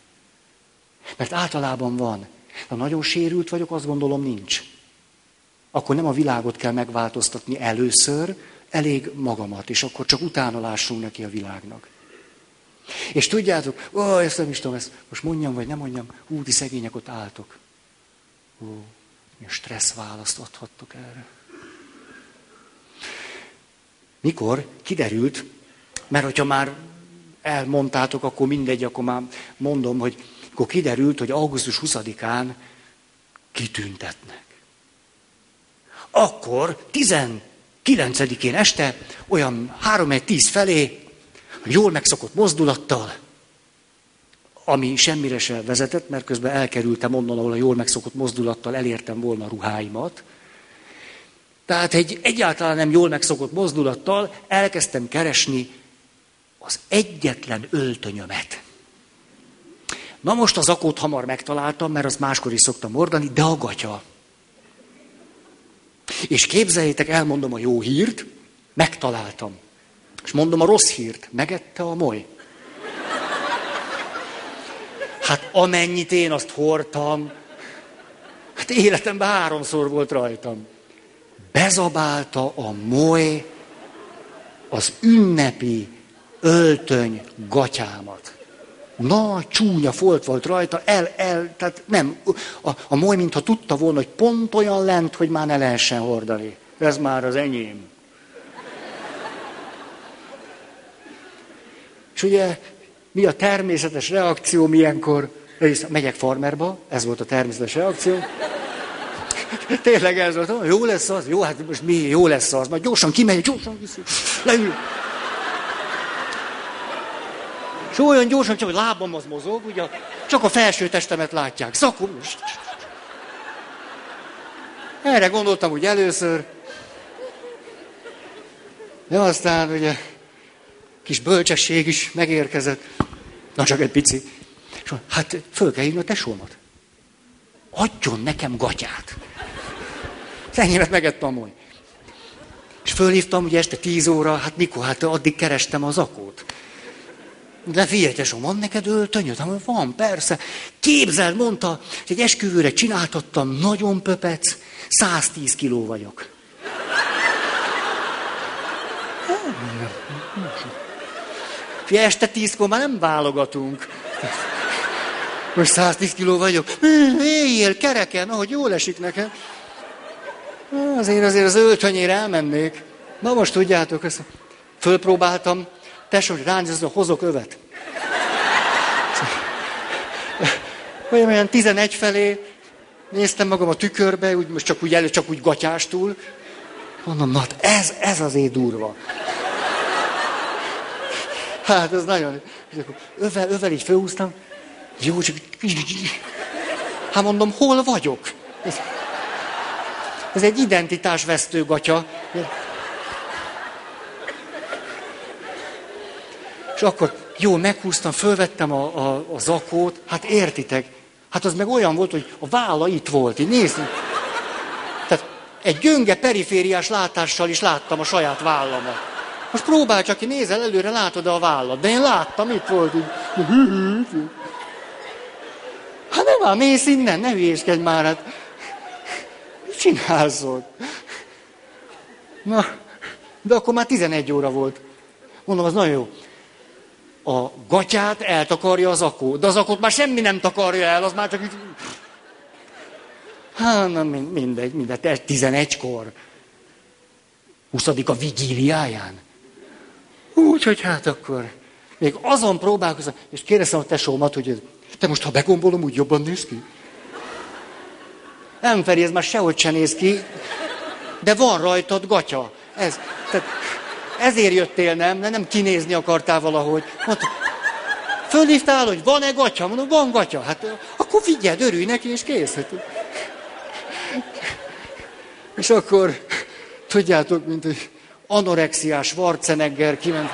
Mert általában van. Ha nagyon sérült vagyok, azt gondolom nincs. Akkor nem a világot kell megváltoztatni először, elég magamat, és akkor csak utána lássunk neki a világnak. És tudjátok, ó, ezt nem is tudom, ezt most mondjam, vagy nem mondjam, hú, ti szegények ott álltok. Ó, milyen stressz választ adhattok erre. Mikor kiderült, mert hogyha már elmondtátok, akkor mindegy, akkor már mondom, hogy akkor kiderült, hogy augusztus 20-án kitüntetnek. Akkor 19-én este, olyan 3-10 felé, jól megszokott mozdulattal, ami semmire se vezetett, mert közben elkerültem onnan, ahol a jól megszokott mozdulattal elértem volna a ruháimat. Tehát egy egyáltalán nem jól megszokott mozdulattal elkezdtem keresni az egyetlen öltönyömet. Na most az akót hamar megtaláltam, mert azt máskor is szoktam mordani, de a gatya. És képzeljétek, elmondom a jó hírt, megtaláltam. És mondom a rossz hírt, megette a moly. Hát amennyit én azt hordtam, hát életemben háromszor volt rajtam. Bezabálta a moly az ünnepi öltöny gatyámat. Na, csúnya folt volt rajta, el, el, tehát nem, a, a moly, mintha tudta volna, hogy pont olyan lent, hogy már ne lehessen hordani. Ez már az enyém. És ugye mi a természetes reakció milyenkor? Megyek farmerba, ez volt a természetes reakció. Tényleg ez volt, jó lesz az, jó, hát most mi, jó lesz az, majd gyorsan kimegy, gyorsan viszi, leül. És olyan gyorsan, csak a lábam az mozog, ugye csak a felső testemet látják. Szakom. Erre gondoltam úgy először. De aztán ugye kis bölcsesség is megérkezett. Na csak egy pici. És hát föl kell hívni a tesómat. Adjon nekem gatyát. Enyémet megett a moly. És fölhívtam, ugye este tíz óra, hát mikor, hát addig kerestem az akót. De figyelj, tesó, van neked öltönyöd? Hát van, persze. Képzeld, mondta, hogy egy esküvőre csináltattam, nagyon pöpec, 110 kiló vagyok. Fia, este tízkor már nem válogatunk. Most 110 kiló vagyok. Éjjel, kereken, ahogy jól esik nekem. Azért azért az öltönyére elmennék. Na most tudjátok, ezt fölpróbáltam, tesó, hogy rányzom, hozok övet. Olyan, olyan 11 felé néztem magam a tükörbe, úgy, most csak úgy elő, csak úgy gatyástul. Mondom, na hát ez, ez azért durva. Hát ez nagyon... Övel, övel így főhúztam. Jó, csak... Hát mondom, hol vagyok? Ez, egy identitásvesztő gatya. És akkor jó, meghúztam, fölvettem a, a, a zakót, hát értitek, hát az meg olyan volt, hogy a válla itt volt, így nézni. Tehát egy gyönge perifériás látással is láttam a saját vállamat. Most próbálj csak nézel előre, látod a vállat. De én láttam, itt volt így. Hát nem már, mész innen, ne hülyéskedj már, hát. Csinálsz? Na, de akkor már 11 óra volt. Mondom, az nagyon jó. A gatyát eltakarja az akó, de az akót már semmi nem takarja el, az már csak így... Hát, na mindegy, mindegy, 11-kor. 20 a vigíliáján. Úgy, hogy hát akkor még azon próbálkozom, és kérdeztem a tesómat, hogy te most, ha begombolom, úgy jobban néz ki? Nem, Feri, ez már sehogy se néz ki, de van rajtad gatya. Ez, tehát ezért jöttél, nem? De nem kinézni akartál valahogy. Mondta, fölhívtál, hogy van-e gatya? Mondom, van gatya. Hát akkor figyeld, örülj neki, és kész. Hát, és akkor, tudjátok, mint hogy anorexiás Schwarzenegger kiment.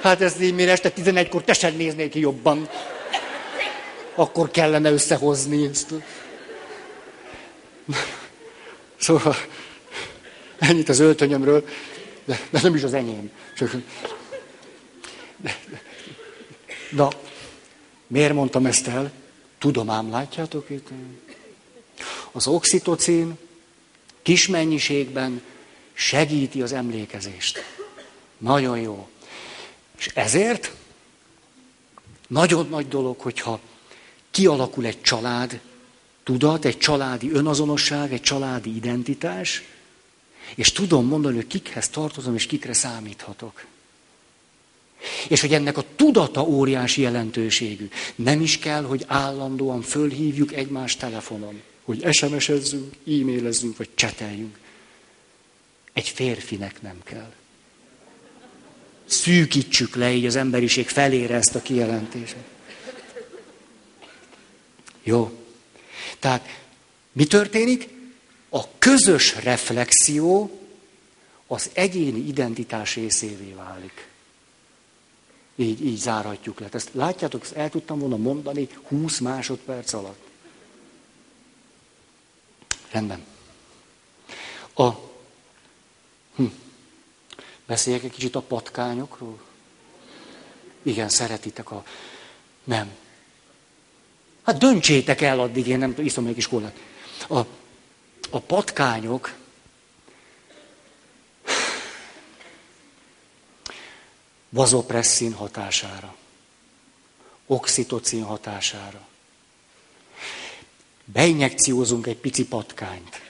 Hát ez így mire este 11-kor te sem néznék ki jobban. Akkor kellene összehozni ezt. Szóval Ennyit az öltönyömről, de, de nem is az enyém. Csak... Na, miért mondtam ezt el? Tudom ám, látjátok itt? Az oxitocin kis mennyiségben segíti az emlékezést. Nagyon jó. És ezért nagyon nagy dolog, hogyha kialakul egy család, tudat, egy családi önazonosság, egy családi identitás, és tudom mondani, hogy kikhez tartozom, és kikre számíthatok. És hogy ennek a tudata óriási jelentőségű. Nem is kell, hogy állandóan fölhívjuk egymás telefonon, hogy SMS-ezzünk, e-mailezzünk, vagy cseteljünk. Egy férfinek nem kell. Szűkítsük le így az emberiség felére ezt a kijelentést. Jó. Tehát mi történik? A közös reflexió az egyéni identitás részévé válik. Így, így zárhatjuk le. Ezt látjátok, ezt el tudtam volna mondani 20 másodperc alatt. Rendben. A, hm, beszéljek egy kicsit a patkányokról? Igen, szeretitek a... Nem. Hát döntsétek el addig, én nem iszom még kis kólát. A, a patkányok vazopresszin hatására, oxitocin hatására. Beinjekciózunk egy pici patkányt.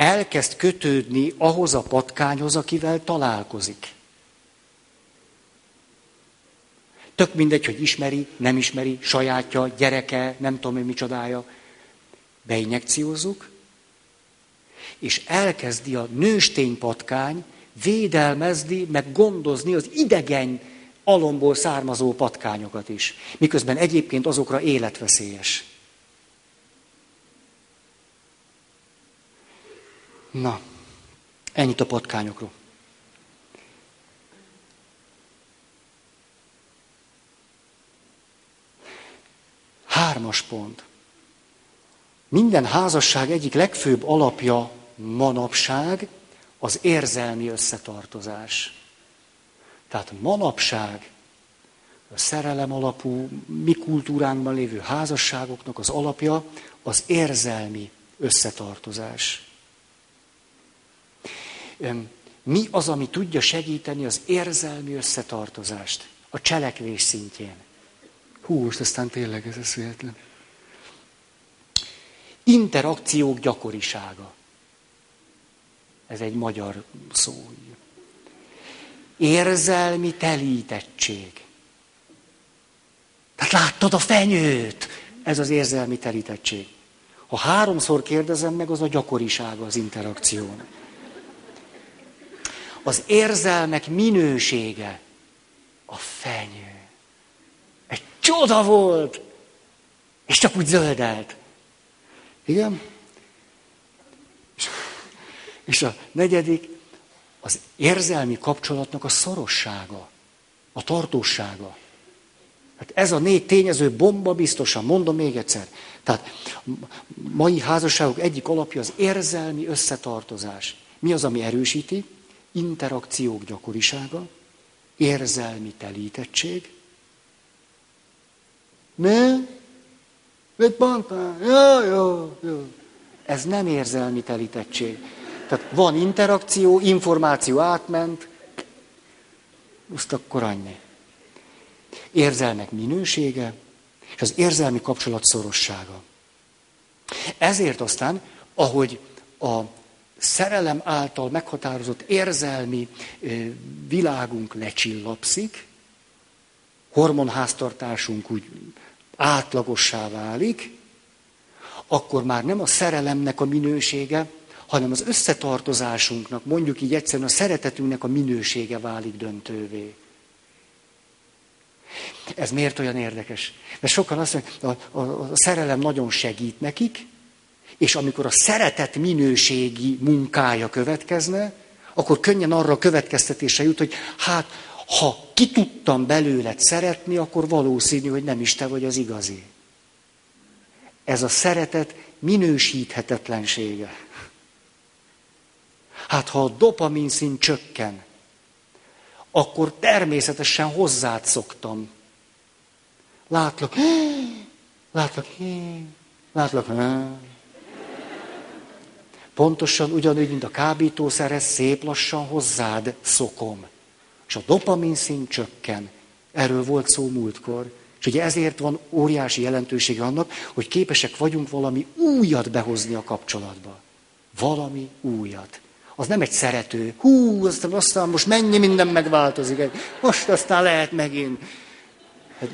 Elkezd kötődni ahhoz a patkányhoz, akivel találkozik. Tök mindegy, hogy ismeri, nem ismeri, sajátja, gyereke, nem tudom én micsodája. Beinjekciózzuk, és elkezdi a nőstény patkány védelmezni, meg gondozni az idegen alomból származó patkányokat is. Miközben egyébként azokra életveszélyes. Na, ennyit a patkányokról. Hármas pont. Minden házasság egyik legfőbb alapja manapság az érzelmi összetartozás. Tehát manapság a szerelem alapú, mi kultúránkban lévő házasságoknak az alapja az érzelmi összetartozás. Mi az, ami tudja segíteni az érzelmi összetartozást a cselekvés szintjén? Hú, most aztán tényleg ez eszméletlen. Interakciók gyakorisága. Ez egy magyar szó. Érzelmi telítettség. Tehát láttad a fenyőt? Ez az érzelmi telítettség. Ha háromszor kérdezem meg, az a gyakorisága az interakción. Az érzelmek minősége a fenyő. Egy csoda volt, és csak úgy zöldelt. Igen? És a negyedik, az érzelmi kapcsolatnak a szorossága, a tartósága. Hát ez a négy tényező bomba biztosan, mondom még egyszer. Tehát mai házasságok egyik alapja az érzelmi összetartozás. Mi az, ami erősíti? Interakciók gyakorisága, érzelmi telítettség. Mi? Mit mondtál? Jó, jó, jó. Ez nem érzelmi telítettség. Tehát van interakció, információ átment, azt akkor annyi. Érzelmek minősége, és az érzelmi kapcsolat szorossága. Ezért aztán, ahogy a szerelem által meghatározott érzelmi világunk lecsillapszik, hormonháztartásunk úgy átlagossá válik, akkor már nem a szerelemnek a minősége, hanem az összetartozásunknak, mondjuk így egyszerűen a szeretetünknek a minősége válik döntővé. Ez miért olyan érdekes? Mert sokan azt mondják, a, a, a szerelem nagyon segít nekik, és amikor a szeretet minőségi munkája következne, akkor könnyen arra a következtetése jut, hogy hát, ha ki tudtam belőled szeretni, akkor valószínű, hogy nem is te vagy az igazi. Ez a szeretet minősíthetetlensége. Hát ha a dopamin szint csökken, akkor természetesen hozzád szoktam. Látlak, látlak, látlak, Pontosan ugyanúgy, mint a kábítószerhez, szép lassan hozzád szokom. És a dopamin szint csökken. Erről volt szó múltkor. És ugye ezért van óriási jelentősége annak, hogy képesek vagyunk valami újat behozni a kapcsolatba. Valami újat. Az nem egy szerető. Hú, aztán, aztán most mennyi minden megváltozik. Most aztán lehet megint. Hát,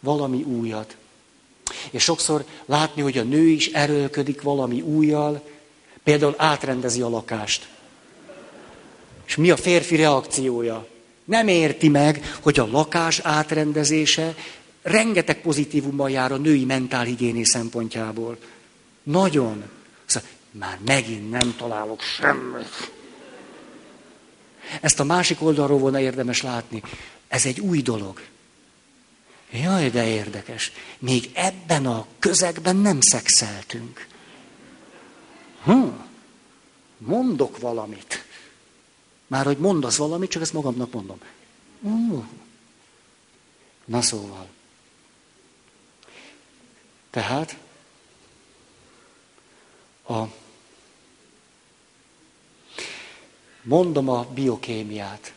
valami újat. És sokszor látni, hogy a nő is erőlködik valami újjal, például átrendezi a lakást. És mi a férfi reakciója? Nem érti meg, hogy a lakás átrendezése rengeteg pozitívumban jár a női mentálhigiéné szempontjából. Nagyon. Szóval már megint nem találok semmit. Ezt a másik oldalról volna érdemes látni. Ez egy új dolog. Jaj, de érdekes. Még ebben a közegben nem szexeltünk. Hm, mondok valamit. Már hogy mondasz valamit, csak ezt magamnak mondom. Hm. Na szóval. Tehát a mondom a biokémiát.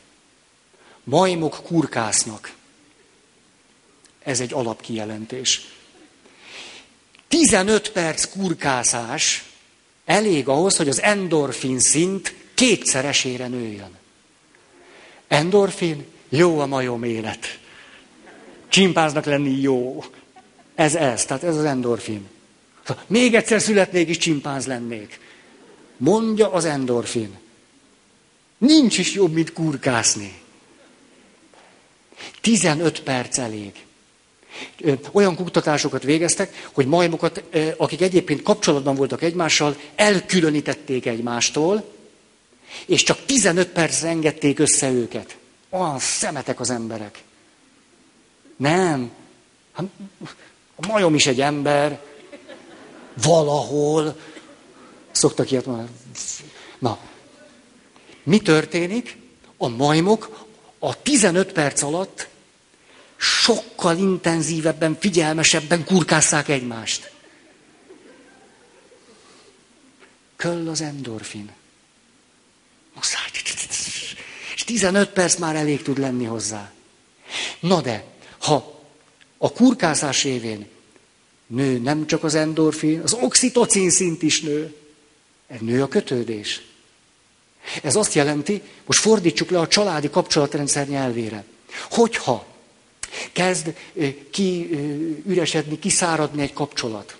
Majmok kurkásznak. Ez egy alapkijelentés. 15 perc kurkászás elég ahhoz, hogy az endorfin szint kétszeresére nőjön. Endorfin, jó a majom élet. Csimpáznak lenni jó. Ez ez, tehát ez az endorfin. Még egyszer születnék is csimpánz lennék. Mondja az endorfin. Nincs is jobb, mint kurkászni. 15 perc elég. Olyan kutatásokat végeztek, hogy majmokat, akik egyébként kapcsolatban voltak egymással, elkülönítették egymástól, és csak 15 percre engedték össze őket. Olyan szemetek az emberek. Nem. Hát, a majom is egy ember. Valahol. Szoktak ilyet mondani. Na, mi történik? A majmok a 15 perc alatt sokkal intenzívebben, figyelmesebben kurkásszák egymást. Köll az endorfin. Muszáj. És 15 perc már elég tud lenni hozzá. Na de, ha a kurkászás évén nő nem csak az endorfin, az oxitocin szint is nő. Ez nő a kötődés. Ez azt jelenti, most fordítsuk le a családi kapcsolatrendszer nyelvére. Hogyha kezd kiüresedni, kiszáradni egy kapcsolat,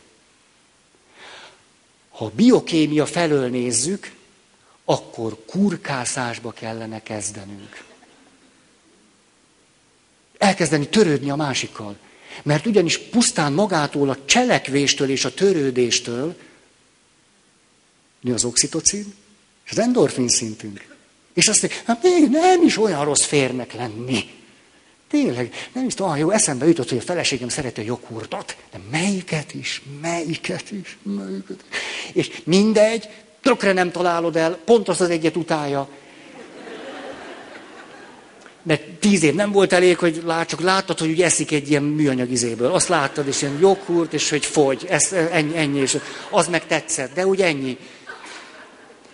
ha biokémia felől nézzük, akkor kurkászásba kellene kezdenünk. Elkezdeni törődni a másikkal. Mert ugyanis pusztán magától a cselekvéstől és a törődéstől nő az oxitocin, és az endorfin szintünk. És azt mondja, hát még nem is olyan rossz férnek lenni. Tényleg, nem is tudom, jó, eszembe jutott, hogy a feleségem szereti a joghurtot, de melyiket is, melyiket is, melyiket is. És mindegy, tökre nem találod el, pont az az egyet utálja. Mert tíz év nem volt elég, hogy lát, csak láttad, hogy úgy eszik egy ilyen műanyag izéből. Azt láttad, és ilyen joghurt, és hogy fogy. Ez, ennyi, ennyi, és az meg tetszett, de úgy ennyi.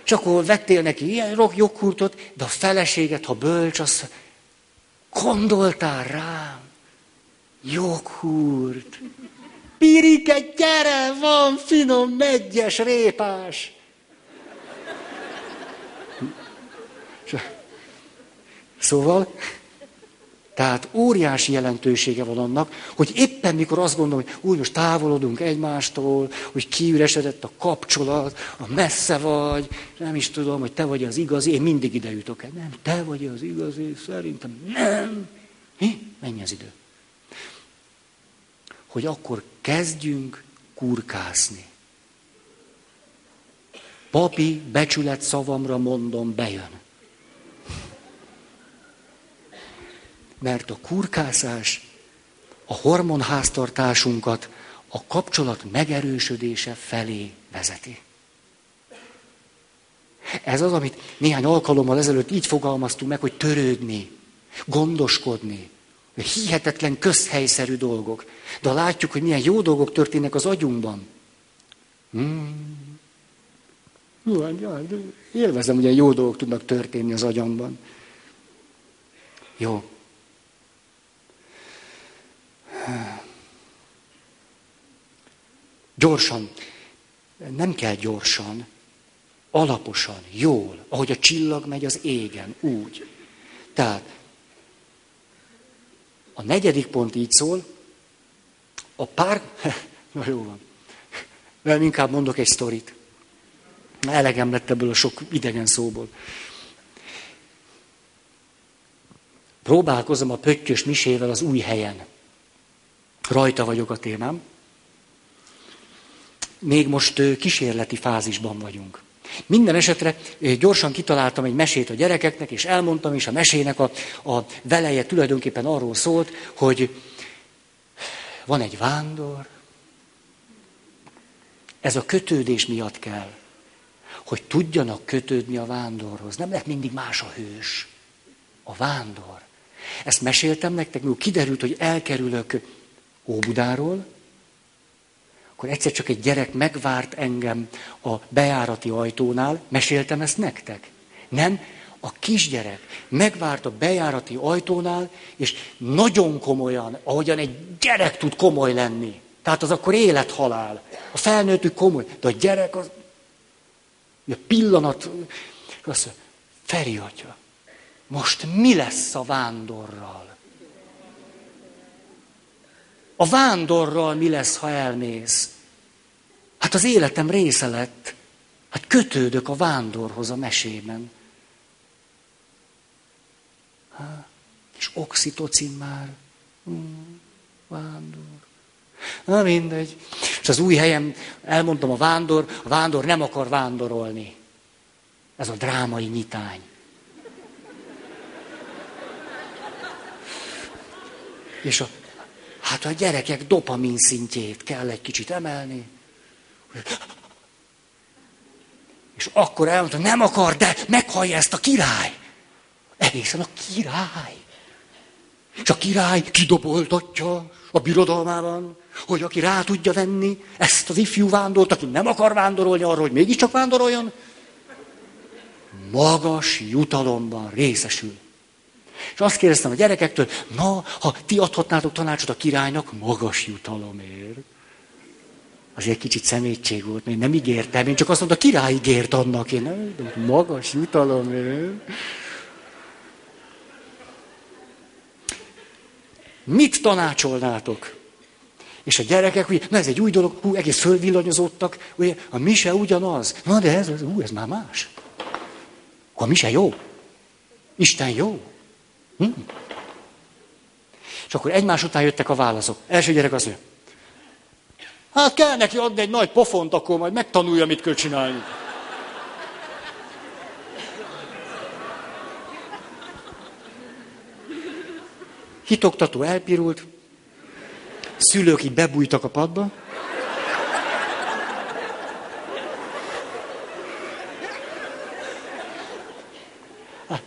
És akkor vettél neki ilyen joghurtot, de a feleséget, ha bölcs, az gondoltál rám. Joghurt. Pirike, gyere, van finom, megyes, répás. Szóval, tehát óriási jelentősége van annak, hogy éppen mikor azt gondolom, hogy úgy most távolodunk egymástól, hogy kiüresedett a kapcsolat, a messze vagy, nem is tudom, hogy te vagy az igazi, én mindig ide jutok el. Nem, te vagy az igazi, szerintem nem. Mi? Mennyi az idő? Hogy akkor kezdjünk kurkászni. Papi, becsület szavamra mondom, bejön. Mert a kurkászás a hormonháztartásunkat a kapcsolat megerősödése felé vezeti. Ez az, amit néhány alkalommal ezelőtt így fogalmaztunk meg, hogy törődni, gondoskodni. Hihetetlen közhelyszerű dolgok. De látjuk, hogy milyen jó dolgok történnek az agyunkban. Hmm. Hát, hát, élvezem, hogy ilyen jó dolgok tudnak történni az agyamban. Jó. Gyorsan. Nem kell gyorsan. Alaposan, jól, ahogy a csillag megy az égen, úgy. Tehát a negyedik pont így szól, a pár... Na jó van. Nem, inkább mondok egy sztorit. Elegem lett ebből a sok idegen szóból. Próbálkozom a pöttyös misével az új helyen. Rajta vagyok a témám. Még most kísérleti fázisban vagyunk. Minden esetre gyorsan kitaláltam egy mesét a gyerekeknek, és elmondtam, és a mesének a, a veleje tulajdonképpen arról szólt, hogy van egy vándor, ez a kötődés miatt kell, hogy tudjanak kötődni a vándorhoz. Nem lehet mindig más a hős. A vándor. Ezt meséltem nektek, mikor kiderült, hogy elkerülök Óbudáról, akkor egyszer csak egy gyerek megvárt engem a bejárati ajtónál, meséltem ezt nektek? Nem? A kisgyerek megvárt a bejárati ajtónál, és nagyon komolyan, ahogyan egy gyerek tud komoly lenni. Tehát az akkor élethalál. A felnőttük komoly, de a gyerek az... A pillanat... Azt mondja, Feri atya, most mi lesz a vándorral? A vándorral mi lesz, ha elmész? Hát az életem része lett. Hát kötődök a vándorhoz a mesében. Hát, és oxitocin már. Hmm, vándor. Na mindegy. És az új helyem, elmondtam a vándor, a vándor nem akar vándorolni. Ez a drámai nyitány. És a, hát a gyerekek dopamin szintjét kell egy kicsit emelni. És akkor elmondta, nem akar, de meghallja ezt a király. Egészen a király. És a király kidoboltatja a birodalmában, hogy aki rá tudja venni ezt az ifjú vándort, aki nem akar vándorolni arról, hogy mégiscsak vándoroljon, magas jutalomban részesül. És azt kérdeztem a gyerekektől, na, ha ti adhatnátok tanácsot a királynak, magas jutalomért. Azért kicsit szemétség volt, mert nem ígértem, én csak azt mondtam, a király ígért annak, én nem, magas jutalomért. Mit tanácsolnátok? És a gyerekek, ugye, na ez egy új dolog, hú, egész fölvillanyozottak, ugye, a mise ugyanaz. Na de ez, hú, ez már más. A mise jó. Isten jó. Hm? És akkor egymás után jöttek a válaszok. Első gyerek az ő. Hát kell neki adni egy nagy pofont, akkor majd megtanulja, mit kell csinálni. Hitoktató elpirult, szülők így bebújtak a padba.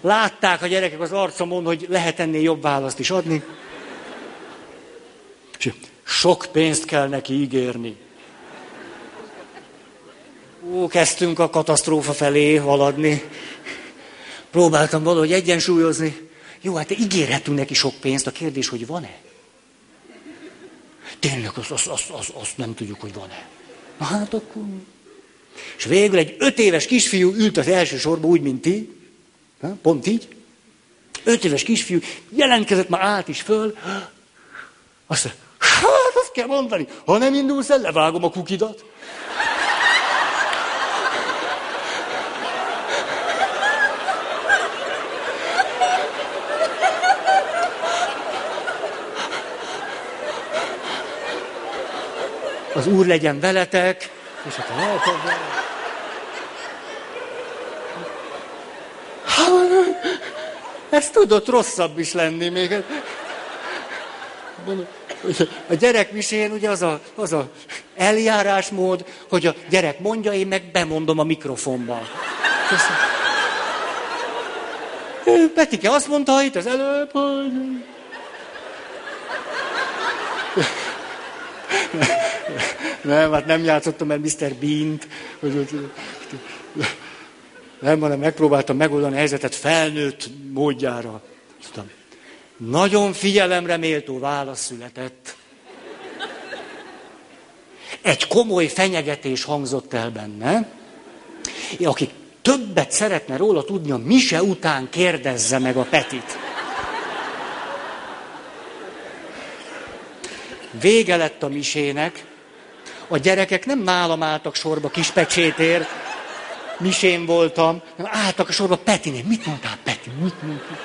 Látták a gyerekek az arcomon, hogy lehet ennél jobb választ is adni. És sok pénzt kell neki ígérni. Ó, kezdtünk a katasztrófa felé haladni. Próbáltam valahogy egyensúlyozni. Jó, hát ígérhetünk neki sok pénzt, a kérdés, hogy van-e? Tényleg, azt, azt, azt, azt, azt nem tudjuk, hogy van-e. Na hát akkor... És végül egy öt éves kisfiú ült az első sorba, úgy, mint ti. Pont így. Öt éves kisfiú jelentkezett, már állt is föl. Azt mondja, hát azt kell mondani, ha nem indulsz el, levágom a kukidat. az Úr legyen veletek, és akkor Ez tudott rosszabb is lenni még. A gyerekmisén ugye az a, az a eljárásmód, hogy a gyerek mondja, én meg bemondom a mikrofonba. Petike azt mondta itt az előbb, hogy... Nem, hát nem játszottam el Mr. Bean-t. Nem, hanem megpróbáltam megoldani a helyzetet felnőtt módjára. Tudom. Nagyon figyelemre méltó válasz született. Egy komoly fenyegetés hangzott el benne, aki többet szeretne róla tudni, a mise után kérdezze meg a Petit. Vége lett a misének, a gyerekek nem nálam álltak sorba kispecsétért, misén voltam, álltak a sorba Petinél. Mit mondtál, Peti? Mit mondtál?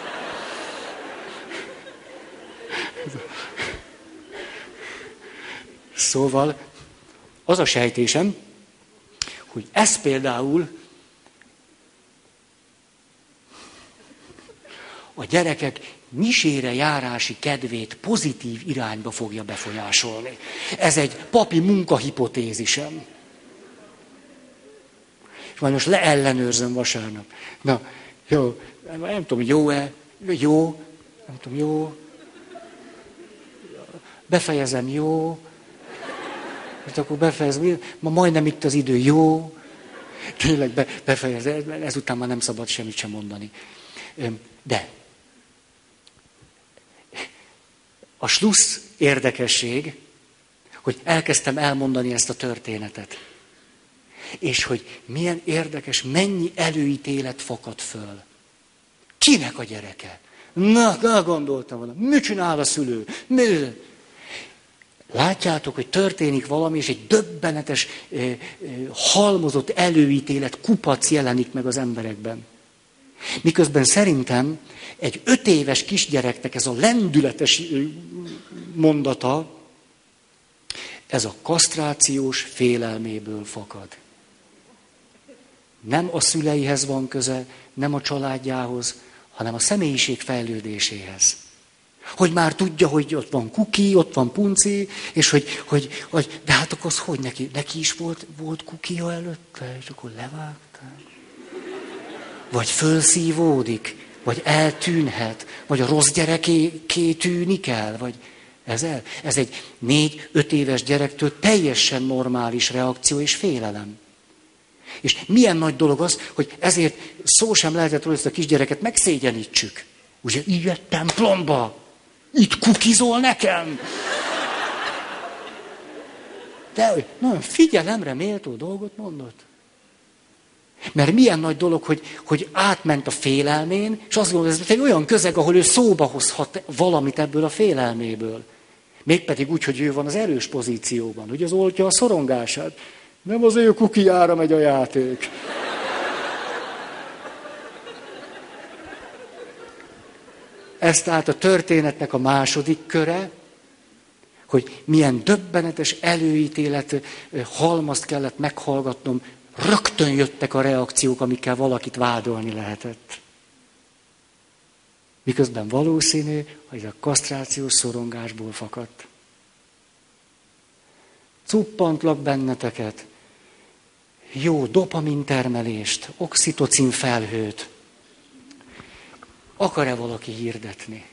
Szóval az a sejtésem, hogy ez például a gyerekek misére járási kedvét pozitív irányba fogja befolyásolni. Ez egy papi munkahipotézisem. Majd most leellenőrzöm vasárnap. Na, jó, nem tudom, jó-e, jó, nem tudom, jó, befejezem, jó, és akkor befejezem, ma majdnem itt az idő, jó, tényleg be, befejezem, ezután már nem szabad semmit sem mondani. De a slussz érdekesség, hogy elkezdtem elmondani ezt a történetet. És hogy milyen érdekes, mennyi előítélet fakad föl. Kinek a gyereke? Na, na gondoltam volna, mit csinál a szülő? Mi? Látjátok, hogy történik valami, és egy döbbenetes, eh, eh, halmozott előítélet, kupac jelenik meg az emberekben. Miközben szerintem egy öt éves kisgyereknek ez a lendületes mondata, ez a kasztrációs félelméből fakad. Nem a szüleihez van köze, nem a családjához, hanem a személyiség fejlődéséhez. Hogy már tudja, hogy ott van kuki, ott van punci, és hogy, hogy, hogy de hát akkor az hogy neki, neki is volt, volt kukia előtte, és akkor levágták. Vagy fölszívódik, vagy eltűnhet, vagy a rossz gyereké tűnik el, vagy ez el. Ez egy négy-öt éves gyerektől teljesen normális reakció és félelem. És milyen nagy dolog az, hogy ezért szó sem lehetett róla, ezt a kisgyereket megszégyenítsük. Ugye, így templomba, itt kukizol nekem. De nagyon figyelemre méltó dolgot mondott. Mert milyen nagy dolog, hogy, hogy átment a félelmén, és azt gondolja, hogy ez egy olyan közeg, ahol ő szóba hozhat valamit ebből a félelméből. Mégpedig úgy, hogy ő van az erős pozícióban, hogy az oltja a szorongását. Nem az ő kukiára megy a játék. Ez tehát a történetnek a második köre, hogy milyen döbbenetes előítélet halmazt kellett meghallgatnom rögtön jöttek a reakciók, amikkel valakit vádolni lehetett. Miközben valószínű, hogy a kasztrációs szorongásból fakadt. Cuppantlak benneteket, jó dopamin termelést, oxitocin felhőt. Akar-e valaki hirdetni?